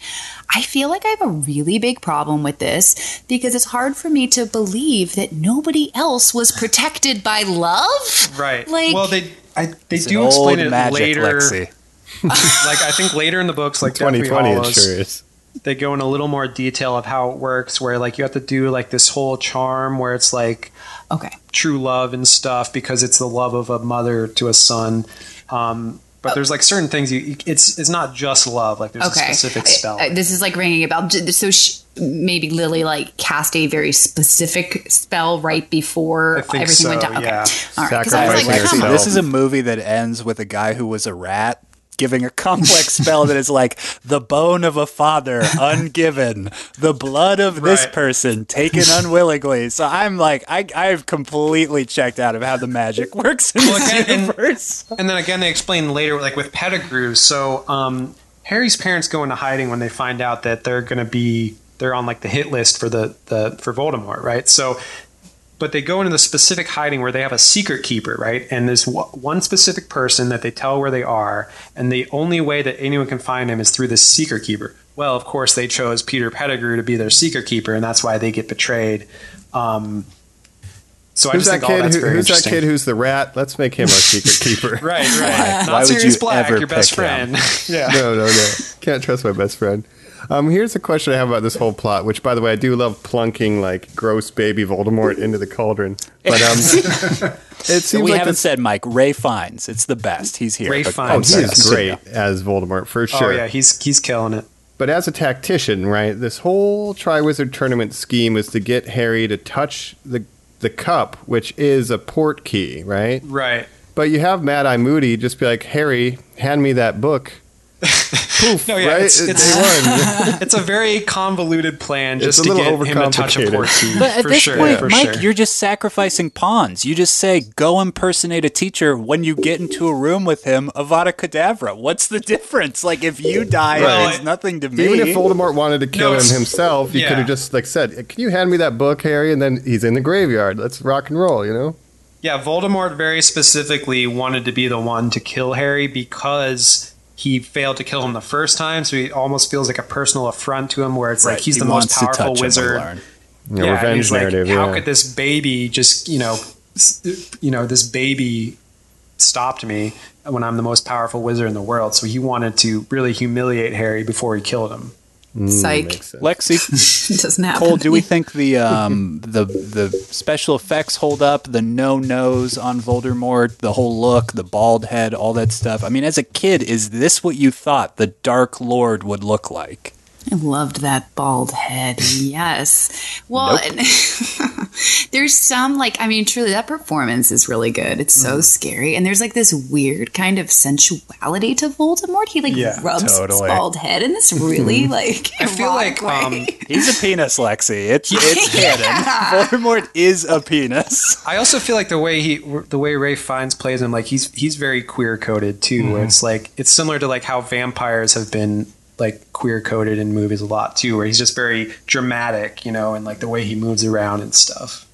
I feel like I have a really big problem with this because it's hard for me to believe that nobody else was protected by love. Right. Like- well, they I, they It's do an explain old it magic, later. Lexi. like I think later in the books, like Deathly 2020, it Hallows, sure is. they go in a little more detail of how it works. Where like you have to do like this whole charm where it's like Okay. true love and stuff because it's the love of a mother to a son. Um, but there's like certain things you, you it's it's not just love. Like there's Okay. a specific spell. I- this is like ringing a bell. So sh- maybe Lily like cast a very specific spell right before I think everything went down. Okay. yeah. All right. Because I was like, come. This is a movie that ends with a guy who was a rat giving a complex spell that is like the bone of a father ungiven, the blood of this Right. person taken unwillingly. So I'm like, I I've completely checked out of how the magic works in Well, this again, and- universe. And then again, they explain later, like with Pettigrew. So um, Harry's parents go into hiding when they find out that they're going to be they're on like the hit list for the, the for Voldemort, right? So, but they go into the specific hiding where they have a secret keeper, right? And there's w- one specific person that they tell where they are, and the only way that anyone can find him is through this secret keeper. Well, of course, they chose Peter Pettigrew to be their secret keeper, and that's why they get betrayed. Um, so I Who's just that think all kid? that's Who, very who's that kid who's the rat? Let's make him our secret keeper. Right, right. Not Why would Sirius you Black, ever your best friend. yeah. No, no, no. Can't trust my best friend. Um, here's a question I have about this whole plot. Which, by the way, I do love plunking like gross baby Voldemort into the cauldron. But um, it seems we like haven't this, said Mike Ralph Fiennes. It's the best. He's here. Ralph But- Fiennes. oh, he is sorry. great as Voldemort for sure. Oh yeah, he's he's killing it. But as a tactician, right, this whole Triwizard Tournament scheme is to get Harry to touch the the cup, which is a port key, right? Right. But you have Mad Eye Moody just be like, Harry, hand me that book. Poof, No, yeah, right? it's- it's- They won. It's a very convoluted plan just to little get him to touch a overcomplicated. port. But at for this sure, point, for Mike, sure. you're just sacrificing pawns. You just say, "Go impersonate a teacher." When you get into a room with him, Avada Kedavra. What's the difference? Like, if you die, Well, it means nothing to me. Even if Voldemort wanted to kill No, him himself, he yeah. could have just like said, "Can you hand me that book, Harry?" And then he's in the graveyard. Let's rock and roll, you know? Yeah, Voldemort very specifically wanted to be the one to kill Harry because he failed to kill him the first time, so he almost feels like a personal affront to him, where it's Right, like he's he the most wants to powerful him, wizard. learn. You know, yeah, revenge he's like, how yeah. could this baby just you know, you know, this baby stopped me when I'm the most powerful wizard in the world? So he wanted to really humiliate Harry before he killed him. Psych. Makes sense. Lexi, doesn't happen. Cole, do we think the um, the the special effects hold up? The no nose on Voldemort, the whole look, the bald head, all that stuff. I mean, as a kid, is this what you thought the Dark Lord would look like? I loved that bald head. Yes. Well, There's some like I mean, truly that performance is really good. It's so scary, and there's like this weird kind of sensuality to Voldemort. He like Yeah, rubs his bald head in this really like I feel like um, He's a penis, Lexi. It's it's hidden. Voldemort is a penis. I also feel like the way he, the way Ralph Fiennes plays him, like he's he's very queer coded too. Where it's like it's similar to like how vampires have been like queer coded in movies a lot too, where he's just very dramatic, you know, and like the way he moves around and stuff.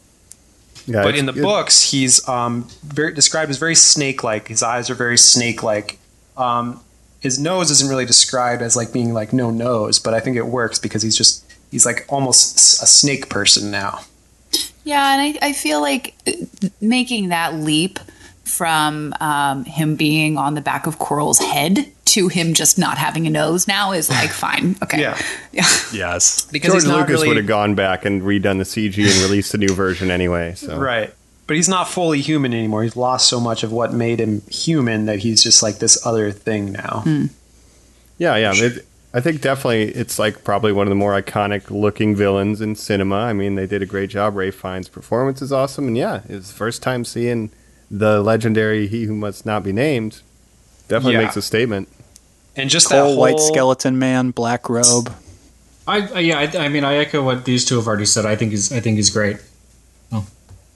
Yeah, but in the it- books, he's um, very described as very snake like. His eyes are very snake like. Um, his nose isn't really described as like being like no nose, but I think it works because he's just he's like almost a snake person now. Yeah, and I, I feel like uh, making that leap from um, him being on the back of Quirrell's head to him just not having a nose now is like fine. Okay. Yeah. Yeah. Yes. Because George Lucas really would have gone back and redone the CG and released a new version anyway. So Right. But he's not fully human anymore. He's lost so much of what made him human that he's just like this other thing now. Yeah, yeah. It, I think definitely it's like probably one of the more iconic looking villains in cinema. I mean, they did a great job. Ralph Fiennes' performance is awesome, and yeah, his first time seeing the legendary He Who Must Not Be Named definitely Yeah. makes a statement. And just Full that white skeleton man, black robe. I, I yeah, I, I mean, I echo what these two have already said. I think he's I think he's great. Oh.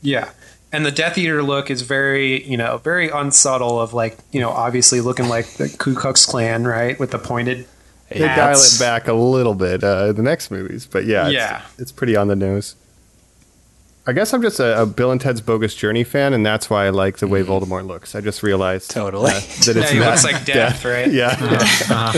Yeah. And the Death Eater look is very, you know, very unsubtle of like, you know, obviously looking like the Ku Klux Klan, right? With the pointed. They dial it back a little bit uh, the next movies, but yeah, it's, Yeah. it's pretty on the nose. I guess I'm just a, a Bill and Ted's Bogus Journey fan, and that's why I like the way Voldemort looks. I just realized Totally. uh, that Yeah, it's he not looks like death, right? Yeah,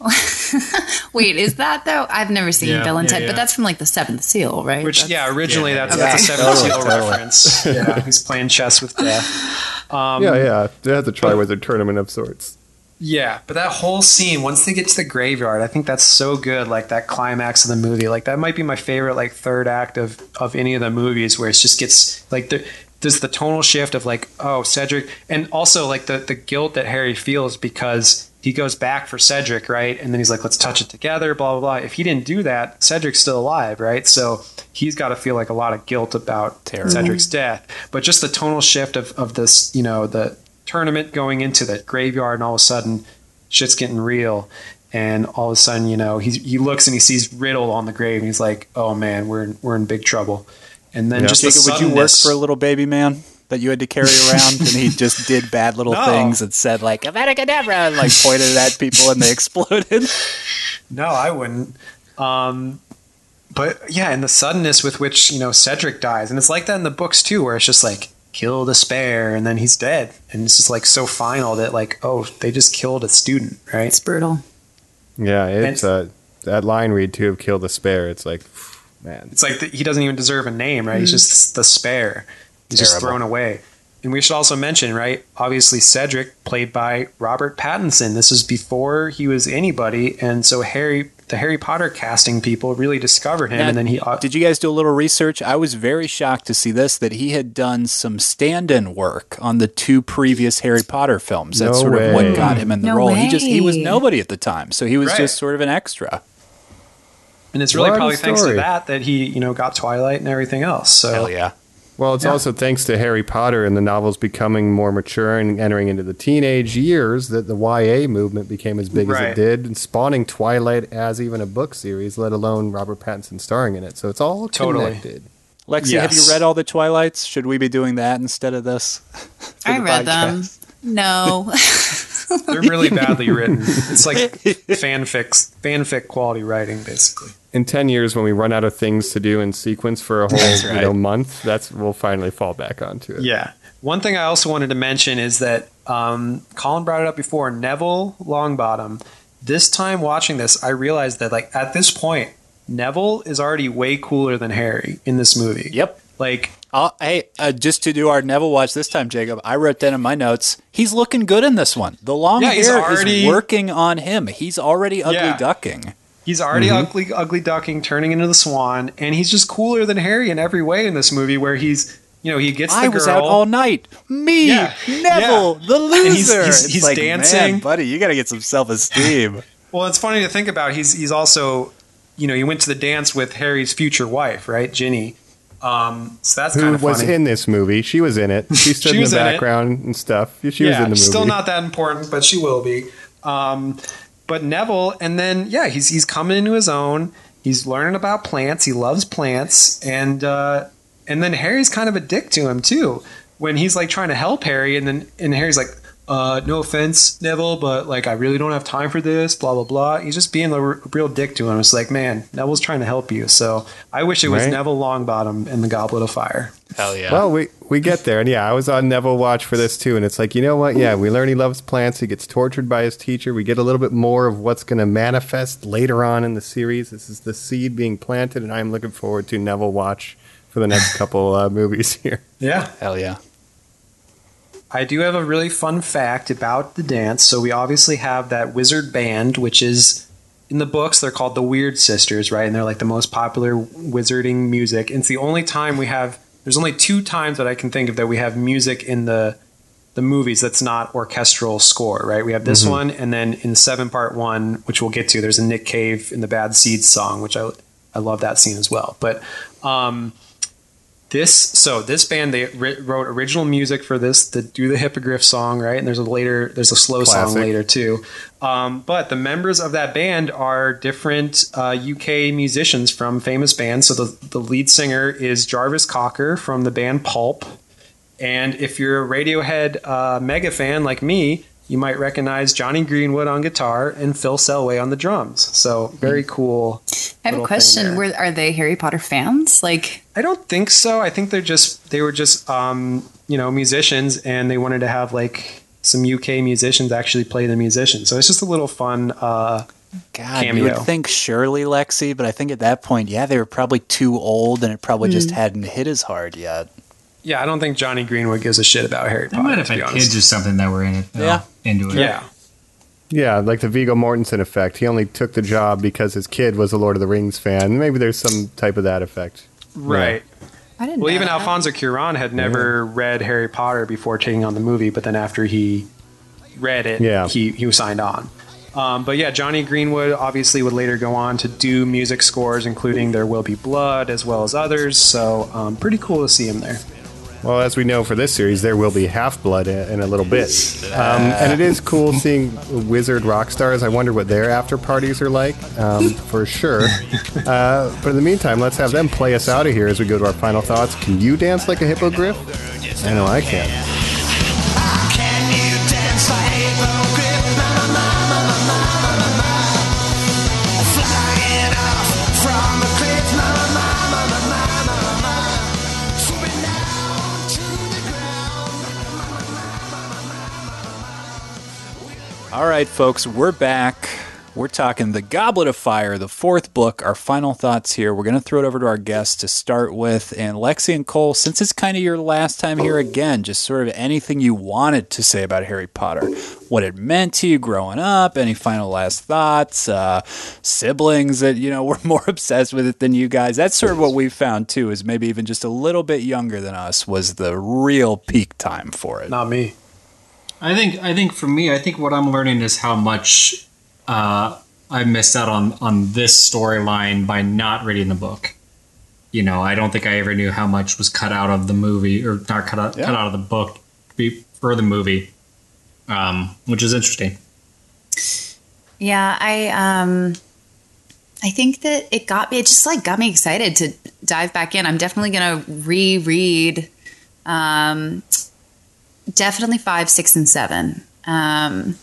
Wait, is that though? I've never seen Yeah, Bill and yeah, Ted, yeah. but that's from like the Seventh Seal, right? Which, That's- yeah, originally yeah. that's, Okay. that's a Seven Totally, Seal totally. reference. Yeah, he's playing chess with death. Um, yeah, yeah. They had the Triwizard Tournament of sorts. Yeah, but that whole scene, once they get to the graveyard, I think that's so good. Like that climax of the movie, like that might be my favorite, like third act of of any of the movies, where it just gets like the there's the tonal shift of like oh Cedric, and also like the the guilt that Harry feels because he goes back for Cedric, right, and then he's like let's touch it together, blah blah blah. If he didn't do that, Cedric's still alive, right? So he's got to feel like a lot of guilt about Terrible. Cedric's death. But just the tonal shift of of this, you know, the tournament going into the graveyard, and all of a sudden, shit's getting real. And all of a sudden, you know, he he looks and he sees Riddle on the grave, and he's like, "Oh man, we're in, we're in big trouble." And then Yeah. just the Jacob, would you work for a little baby man that you had to carry around, and he just did bad little No. things and said like "Avada and like pointed at people and they exploded. No, I wouldn't. Um, but yeah, and the suddenness with which you know Cedric dies, and it's like that in the books too, where it's just like kill the spare, and then he's dead, and it's just like so final that like oh they just killed a student, right? it's brutal. Yeah, it's uh, that line read too of "Kill the Spare." It's like, man, It's like the, he doesn't even deserve a name, right? He's just the spare. He's just thrown away. And we should also mention, right? Obviously, Cedric, played by Robert Pattinson. This was before he was anybody, and so Harry, the Harry Potter casting people, really discovered him, Now, and then he. uh, Did you guys do a little research? I was very shocked to see this that he had done some stand-in work on the two previous Harry Potter films. That's No sort of what got him in the No role. He just he was nobody at the time, so he was Right. just sort of an extra. and it's really What a probably thanks to that that he, you know, got Twilight and everything else. So Hell yeah. Well, it's Yeah. also thanks to Harry Potter and the novels becoming more mature and entering into the teenage years that the YA movement became as big as it did, and spawning Twilight as even a book series, let alone Robert Pattinson starring in it. So it's all Totally. connected. Lexi, have you read all the Twilights? Should we be doing that instead of this? I the read them. No. they're really badly written. It's like fanfic, fanfic quality writing, basically. In ten years, when we run out of things to do in sequence for a whole you right. know month, that's we'll finally fall back onto it. Yeah. One thing I also wanted to mention is that um, Colin brought it up before. Neville Longbottom. This time watching this, I realized that like at this point, Neville is already way cooler than Harry in this movie. Yep. Like Uh, hey, uh, just to do our Neville watch this time, Jacob, I wrote down in my notes, he's looking good in this one. The long Yeah, hair already- is working on him. He's already ugly Yeah. ducking. He's already ugly, ugly ducking, turning into the Swan, and he's just cooler than Harry in every way in this movie. Where he's, you know, he gets the I girl. was out all night. Me, Yeah, Neville, the loser. And he's- he's- It's he's like, dancing. Man, buddy, you got to get some self esteem. Well, it's funny to think about. He's he's also, you know, he went to the dance with Harry's future wife, right, Ginny, Um, so that's Who kind of funny. She was in this movie? She was in it. She stood She in was the in background and stuff. She was in the movie. still not that important, but she will be. Um, but Neville, and then yeah, he's he's coming into his own. He's learning about plants. He loves plants, and uh, and then Harry's kind of a dick to him too. When he's like trying to help Harry, and then and Harry's like, uh, "No offense, Neville, but like I really don't have time for this." Blah blah blah. He's just being a r- real dick to him. It's like, man, Neville's trying to help you. So I wish it was Right. Neville Longbottom in the Goblet of Fire. Hell yeah. Well, we we get there, and yeah, I was on Neville watch for this too, and it's like you know what? Yeah, we learn he loves plants. He gets tortured by his teacher. We get a little bit more of what's going to manifest later on in the series. This is the seed being planted, and I'm looking forward to Neville watch for the next couple uh, movies here. Yeah. Hell yeah. I do have a really fun fact about the dance. So we obviously have that wizard band, which is in the books they're called the Weird Sisters, right? And they're like the most popular wizarding music. And it's the only time we have. There's only two times that I can think of that we have music in the the movies that's not orchestral score, right? We have this one, and then in seven part one, which we'll get to, there's a Nick Cave in the Bad Seeds song, which I I love that scene as well. But um, this so this band they ri- wrote original music for this to do the hippogriff song right? And there's a later there's a slow song later too. Um, but the members of that band are different uh, uk musicians from famous bands. So the, the lead singer is jarvis cocker from the band pulp. And if you're a radiohead uh, mega fan like me you might recognize jonny greenwood on guitar and phil selway on the drums so very cool I have a question. there. Were, are they Harry Potter fans? Like, I don't think so. I think they're just they were just um, you know musicians, and they wanted to have like some UK musicians actually play the musicians. So it's just a little fun. Uh, God, you would think surely Lexi, but I think at that point, yeah, they were probably too old and it probably just hadn't hit as hard yet. yeah, I don't think Jonny Greenwood gives a shit about Harry They Potter. might have to be had kids or something that were in it. though, Yeah. Into it. Yeah, Yeah, like the Viggo Mortensen effect. He only took the job because his kid was a Lord of the Rings fan. Maybe there's some type of that effect. right. I didn't. Well, know even that. Alfonso Cuarón had never read Harry Potter before taking on the movie, but then after he read it, Yeah. he he was signed on. Um, but yeah, Jonny Greenwood obviously would later go on to do music scores, including There Will Be Blood as well as others. So um, pretty cool to see him there. Well, as we know for this series, there will be Half Blood in a little bit. Um, and it is cool seeing wizard rock stars. I wonder what their after parties are like, um, for sure. Uh, but in the meantime, let's have them play us out of here as we go to our final thoughts. Can you dance like a hippogriff? I know I. Can right, folks, we're back. We're talking The Goblet of Fire, the fourth book. Our final thoughts here. We're going to throw it over to our guests to start with. And Lexi and Cole, since it's kind of your last time here again, just sort of anything you wanted to say about Harry Potter, what it meant to you growing up, any final last thoughts, uh, siblings that, you know, were more obsessed with it than you guys. That's sort of what we found too, is maybe even just a little bit younger than us was the real peak time for it. Not me. I think I think for me, I think what I'm learning is how much uh, I missed out on on this storyline by not reading the book. You know, I don't think I ever knew how much was cut out of the movie or not cut out, cut out of the book be- for the movie, um, which is interesting. Yeah, I um I think that it got me it just like got me excited to dive back in. I'm definitely gonna reread um definitely five, six, and seven. Um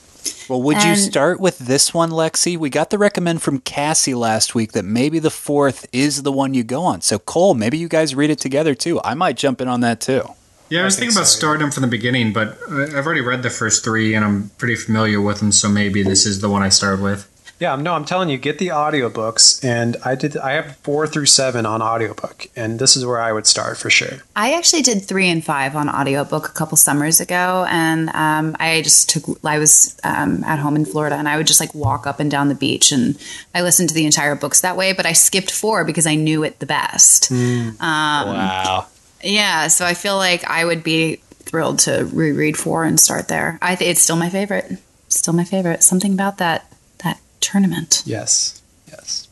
Well, would you start with this one, Lexi? We got the recommend from Cassie last week that maybe the fourth is the one you go on. So, Cole, maybe you guys read it together too. I might jump in on that too. Yeah, I was think thinking about so, yeah. starting from the beginning, but I've already read the first three and I'm pretty familiar with them, so maybe this is the one I start with. Yeah, no, I'm telling you, get the audiobooks and I did I have 4 through 7 on audiobook and this is where I would start for sure. I actually did three and five on audiobook a couple summers ago, and um, I just took. I was um, at home in Florida, and I would just like walk up and down the beach, and I listened to the entire books that way. But I skipped four because I knew it the best. Um, wow. Yeah, so I feel like I would be thrilled to reread four and start there. I th- it's still my favorite. Still my favorite. Something about that that tournament. Yes. Yes.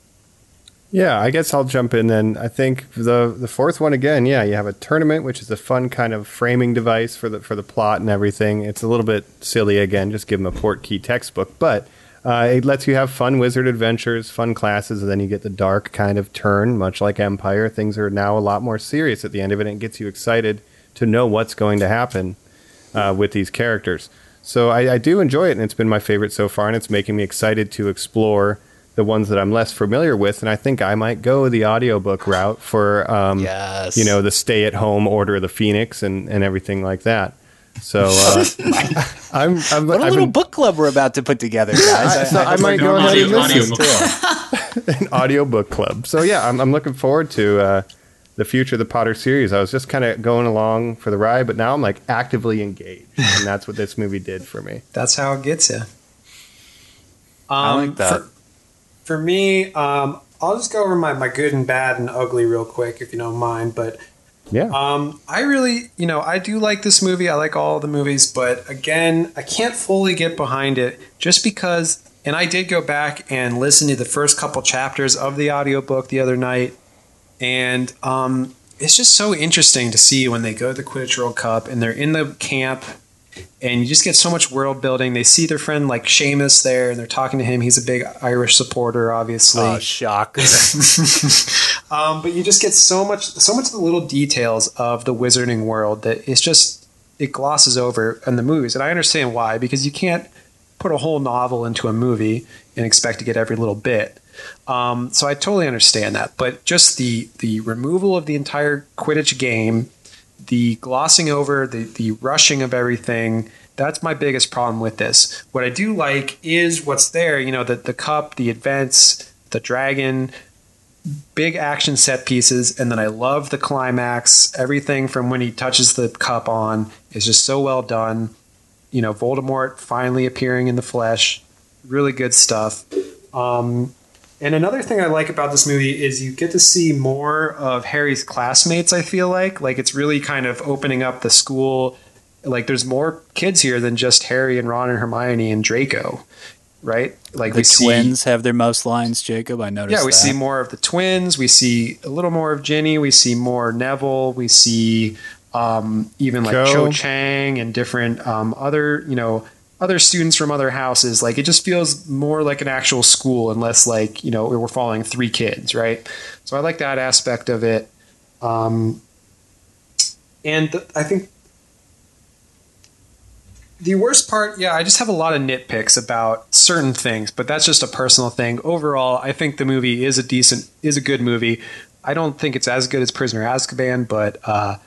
Yeah, I guess I'll jump in then. I think the the fourth one again, yeah, you have a tournament, which is a fun kind of framing device for the for the plot and everything. It's a little bit silly again, just give them a port key textbook, but uh, it lets you have fun wizard adventures, fun classes, and then you get the dark kind of turn, much like Empire. Things are now a lot more serious at the end of it, and it gets you excited to know what's going to happen uh, with these characters. So I, I do enjoy it, and it's been my favorite so far, and it's making me excited to explore the ones that I'm less familiar with. And I think I might go the audiobook route for, um, Yes. you know, the stay at home Order of the Phoenix and, and everything like that. So uh, I'm, I'm, What a I've little been- book club we're about to put together, guys. so I might go Audio- ahead and listen audiobook. to an audiobook club. So yeah, I'm, I'm looking forward to uh, the future of the Potter series. I was just kind of going along for the ride, but now I'm like actively engaged, and that's what this movie did for me. That's how it gets you. I Um, like that. For, for me, um, I'll just go over my, my good and bad and ugly real quick, if you don't mind. But Yeah, um, I really, you know, I do like this movie. I like all the movies, but again, I can't fully get behind it just because. And I did go back and listen to the first couple chapters of the audiobook the other night, and um, it's just so interesting to see when they go to the Quidditch World Cup and they're in the camp, and you just get so much world building. They see their friend like Seamus there, and they're talking to him. He's a big Irish supporter, obviously. oh, shock. um, but you just get so much, so much of the little details of the wizarding world that it's just it glosses over in the movies, and I understand why because you can't put a whole novel into a movie and expect to get every little bit. Um, so I totally understand that, but just the the removal of the entire Quidditch game, the glossing over, the the rushing of everything. That's my biggest problem with this. What I do like is what's there. You know, the the cup, the events, the dragon, big action set pieces, and then I love the climax. Everything from when he touches the cup on is just so well done. You know, Voldemort finally appearing in the flesh, really good stuff. Um, and another thing I like about this movie is you get to see more of Harry's classmates. I feel like like it's really kind of opening up the school. Like there's more kids here than just Harry and Ron and Hermione and Draco, right? Like the we see- twins have their most lines, Jacob. I noticed. yeah, we that. see more of the twins. We see a little more of Ginny. We see more Neville. We see um, even like Cho. Cho Chang and different um, other, you know, other students from other houses. Like it just feels more like an actual school and less like you know we're following three kids, right? So I like that aspect of it. Um, and th- I think the worst part, yeah, I just have a lot of nitpicks about certain things, but that's just a personal thing. Overall, I think the movie is a decent, is a good movie. I don't think it's as good as Prisoner of Azkaban, but uh,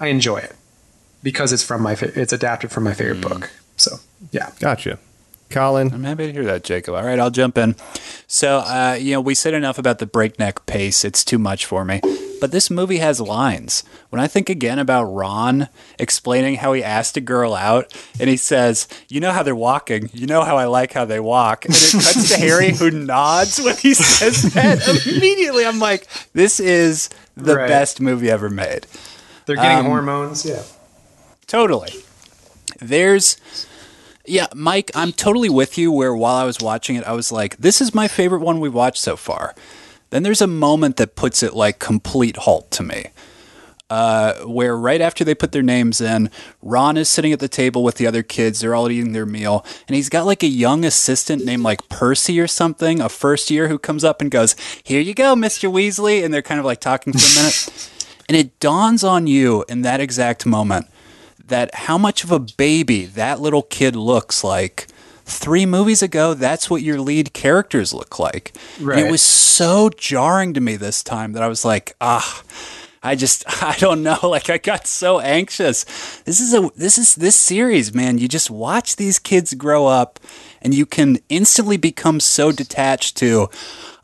I enjoy it because it's from my, fa- it's adapted from my favorite book. Yeah, gotcha. Colin, I'm happy to hear that, Jacob. All right, I'll jump in. So, uh, you know, we said enough about the breakneck pace. It's too much for me. But this movie has lines. When I think again about Ron explaining how he asked a girl out, and he says, "You know how they're walking. You know how I like how they walk," and it cuts to Harry who nods when he says that. Immediately, I'm like, "This is the Right. best movie ever made." they're getting Um, hormones. Yeah, Totally. There's yeah, Mike, I'm totally with you where while I was watching it, I was like, this is my favorite one we've watched so far. Then there's a moment that puts it like complete halt to me. Uh, where right after they put their names in, Ron is sitting at the table with the other kids. They're all eating their meal, and he's got like a young assistant named like Percy or something, a first year who comes up and goes, "Here you go, Mister Weasley," and they're kind of like talking for a minute, and it dawns on you in that exact moment that how much of a baby that little kid looks like three movies ago that's what your lead characters look like. Right. it was so jarring to me this time that i was like ah i just i don't know. Like i got so anxious. This is a this is this series man you just watch these kids grow up and you can instantly become so detached to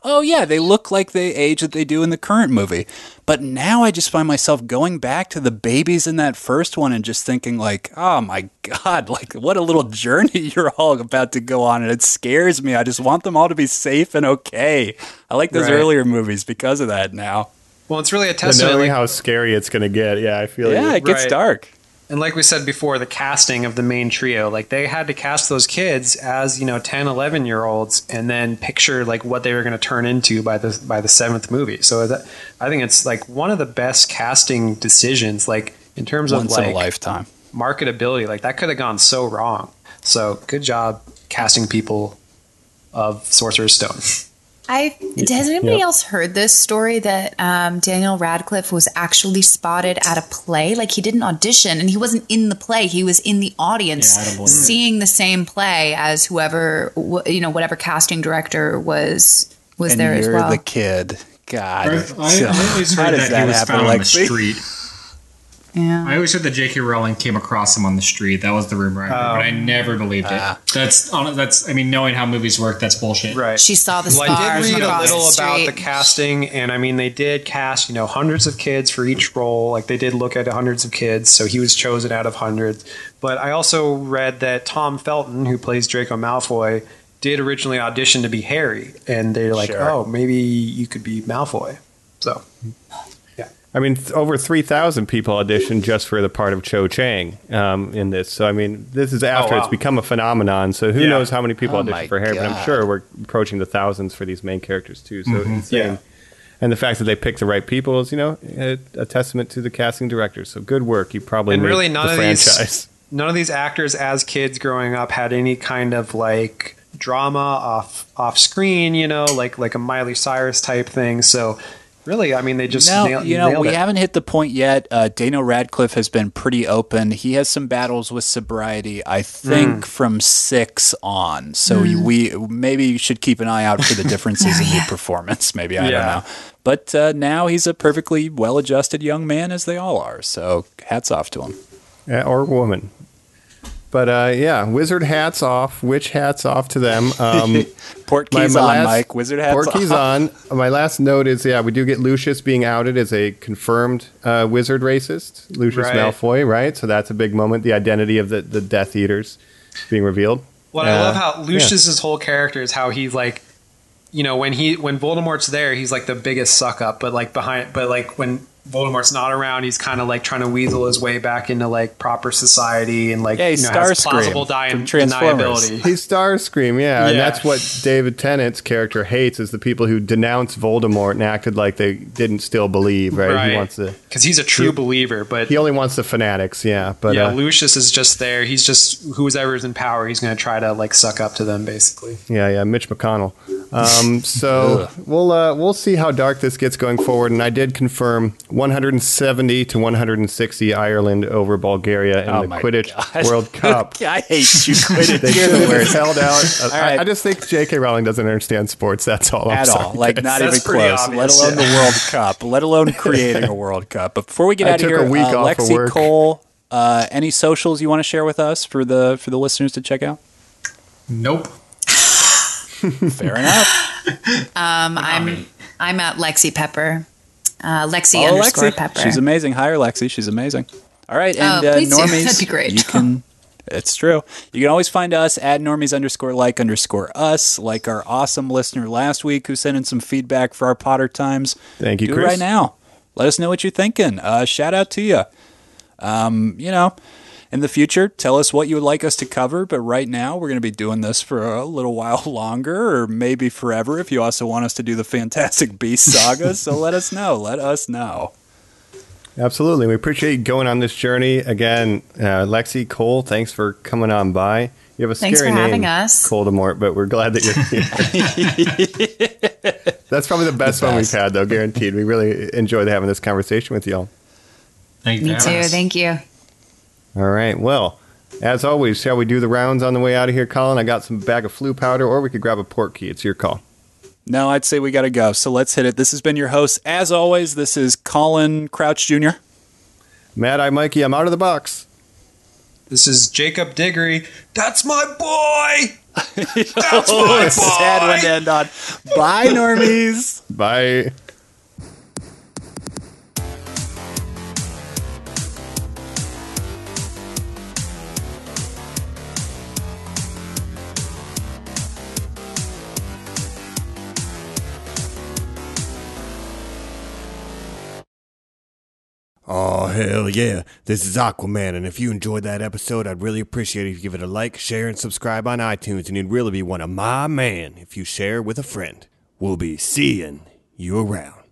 oh yeah, they look like the age that they do in the current movie. But now I just find myself going back to the babies in that first one and just thinking like, oh my god, like what a little journey you're all about to go on, and it scares me. I just want them all to be safe and okay. I like those Right. earlier movies because of that now. well, it's really a but testament. knowing like- how scary it's going to get, yeah, I feel Yeah, you. it gets Right. dark. And like we said before, the casting of the main trio, like they had to cast those kids as, you know, 10, 11 year olds and then picture like what they were going to turn into by the by the seventh movie. So that, I think it's like one of the best casting decisions like in terms Once of like a lifetime. marketability. Like that could have gone so wrong. So good job casting people of Sorcerer's Stone. I has anybody Yeah. else heard this story that um, Daniel Radcliffe was actually spotted at a play? Like he didn't audition and he wasn't in the play; he was in the audience, Yeah, I it. seeing the same play as whoever wh- you know, whatever casting director was was and there you're as well. the kid. God, I, I, I always How heard does that, he was happen, found on the street. Yeah. I always heard that J.K. Rowling came across him on the street. That was the rumor, I heard, but I never believed it. Ah. That's on. That's. I mean, knowing how movies work, that's bullshit. Right. She saw the Well, I did read a little the about the casting, and I mean, they did cast, you know, hundreds of kids for each role. Like they did look at hundreds of kids, so he was chosen out of hundreds. But I also read that Tom Felton, who plays Draco Malfoy, did originally audition to be Harry, and they're like, Sure. "Oh, maybe you could be Malfoy." So I mean, over 3,000 people auditioned just for the part of Cho Chang um, in this. So, I mean, this is after wow. it's become a phenomenon. So, who Yeah. knows how many people Oh auditioned for Harry? But I'm sure we're approaching the thousands for these main characters, too. So, insane. Yeah. And the fact that they picked the right people is, you know, a, a testament to the casting directors. So, good work. You probably And made really none the of these- none of these actors, as kids growing up, had any kind of like drama off off screen. You know, like like a Miley Cyrus type thing. So really, I mean, they just no, nailed, you know, we it. haven't hit the point yet. Uh, Daniel Radcliffe has been pretty open. He has some battles with sobriety, I think, from six on. So we maybe you should keep an eye out for the differences in the performance. Maybe I don't know, but uh, now he's a perfectly well-adjusted young man, as they all are. So hats off to him. Yeah, or woman. But uh, yeah, wizard hats off, witch hats off to them. Um, Port keys on, Mike. Wizard hats Port keys off. on. My last note is yeah, we do get Lucius being outed as a confirmed uh, wizard racist, Lucius Right. Malfoy, right? So that's a big moment. The identity of the, the Death Eaters being revealed. What I Uh, love how yeah. Lucius's whole character is how he's like, you know, when he when Voldemort's there, he's like the biggest suck up, but like behind, but like when Voldemort's not around, he's kind of like trying to weasel his way back into like proper society and like Yeah, he's you know, has plausible di- deniability. He's Starscream, yeah, and that's what David Tennant's character hates is the people who denounce Voldemort and acted like they didn't still believe, right? Right. He wants to. because he's a true He- believer, but He only wants the fanatics, yeah. But yeah, uh, Lucius is just there. He's just whoever's in power. He's going to try to like suck up to them, basically. Yeah, yeah, Mitch McConnell. Um, so we'll uh, we'll see how dark this gets going forward. And I did confirm 170 to 160 Ireland over Bulgaria in Oh the Quidditch God. World Cup. I hate you, Quidditch. They You're should the have worst. held out. I, right. I just think J.K. Rowling doesn't understand sports. That's all. I'm at sorry, all. Like guys. not That's even close. obvious, let alone the World Cup. Let alone creating a World Cup. But before we get I out of took here, a week uh, off of Lexi. Cole, uh, any socials you want to share with us for the for the listeners to check out? Nope. Fair enough. Um, I'm I'm at Lexi Pepper. Uh, Lexi Follow underscore Lexi. Pepper. She's amazing. Hire Lexi. She's amazing. All right, and Oh, uh, please do. normies. That'd be great. You can. It's true. You can always find us at normies underscore like underscore us, like our awesome listener last week who sent in some feedback for our Potter times. Thank you, Do Chris. it right now. Let us know what you're thinking. Uh, shout out to you. Um, you know, in the future, tell us what you would like us to cover. But right now, we're going to be doing this for a little while longer, or maybe forever. If you also want us to do the Fantastic Beast saga, so let us know. Let us know. Absolutely. We appreciate you going on this journey. Again, uh, Lexi Cole, thanks for coming on by. You have a Thanks scary for having name, us. Coldemort, but we're glad that you're here. That's probably the best The one we've had, though, guaranteed. We really enjoyed having this conversation with y'all. Thank you. Me too. us. Thank you. All right. Well, as always, shall we do the rounds on the way out of here, Colin? I got some bag of Floo powder, or we could grab a port key. It's your call. No, I'd say we got to go. So let's hit it. This has been your host, as always. This is Colin Crouch Jr. Mad Eye Mikey, I'm out of the box. This is Jacob Diggory. That's my boy. That's oh, a sad one to end on. Bye, normies. Bye. Oh, hell yeah. This is Aquaman, and if you enjoyed that episode, I'd really appreciate it if you give it a like, share, and subscribe on iTunes, and you'd really be one of my man if you share with a friend. We'll be seeing you around.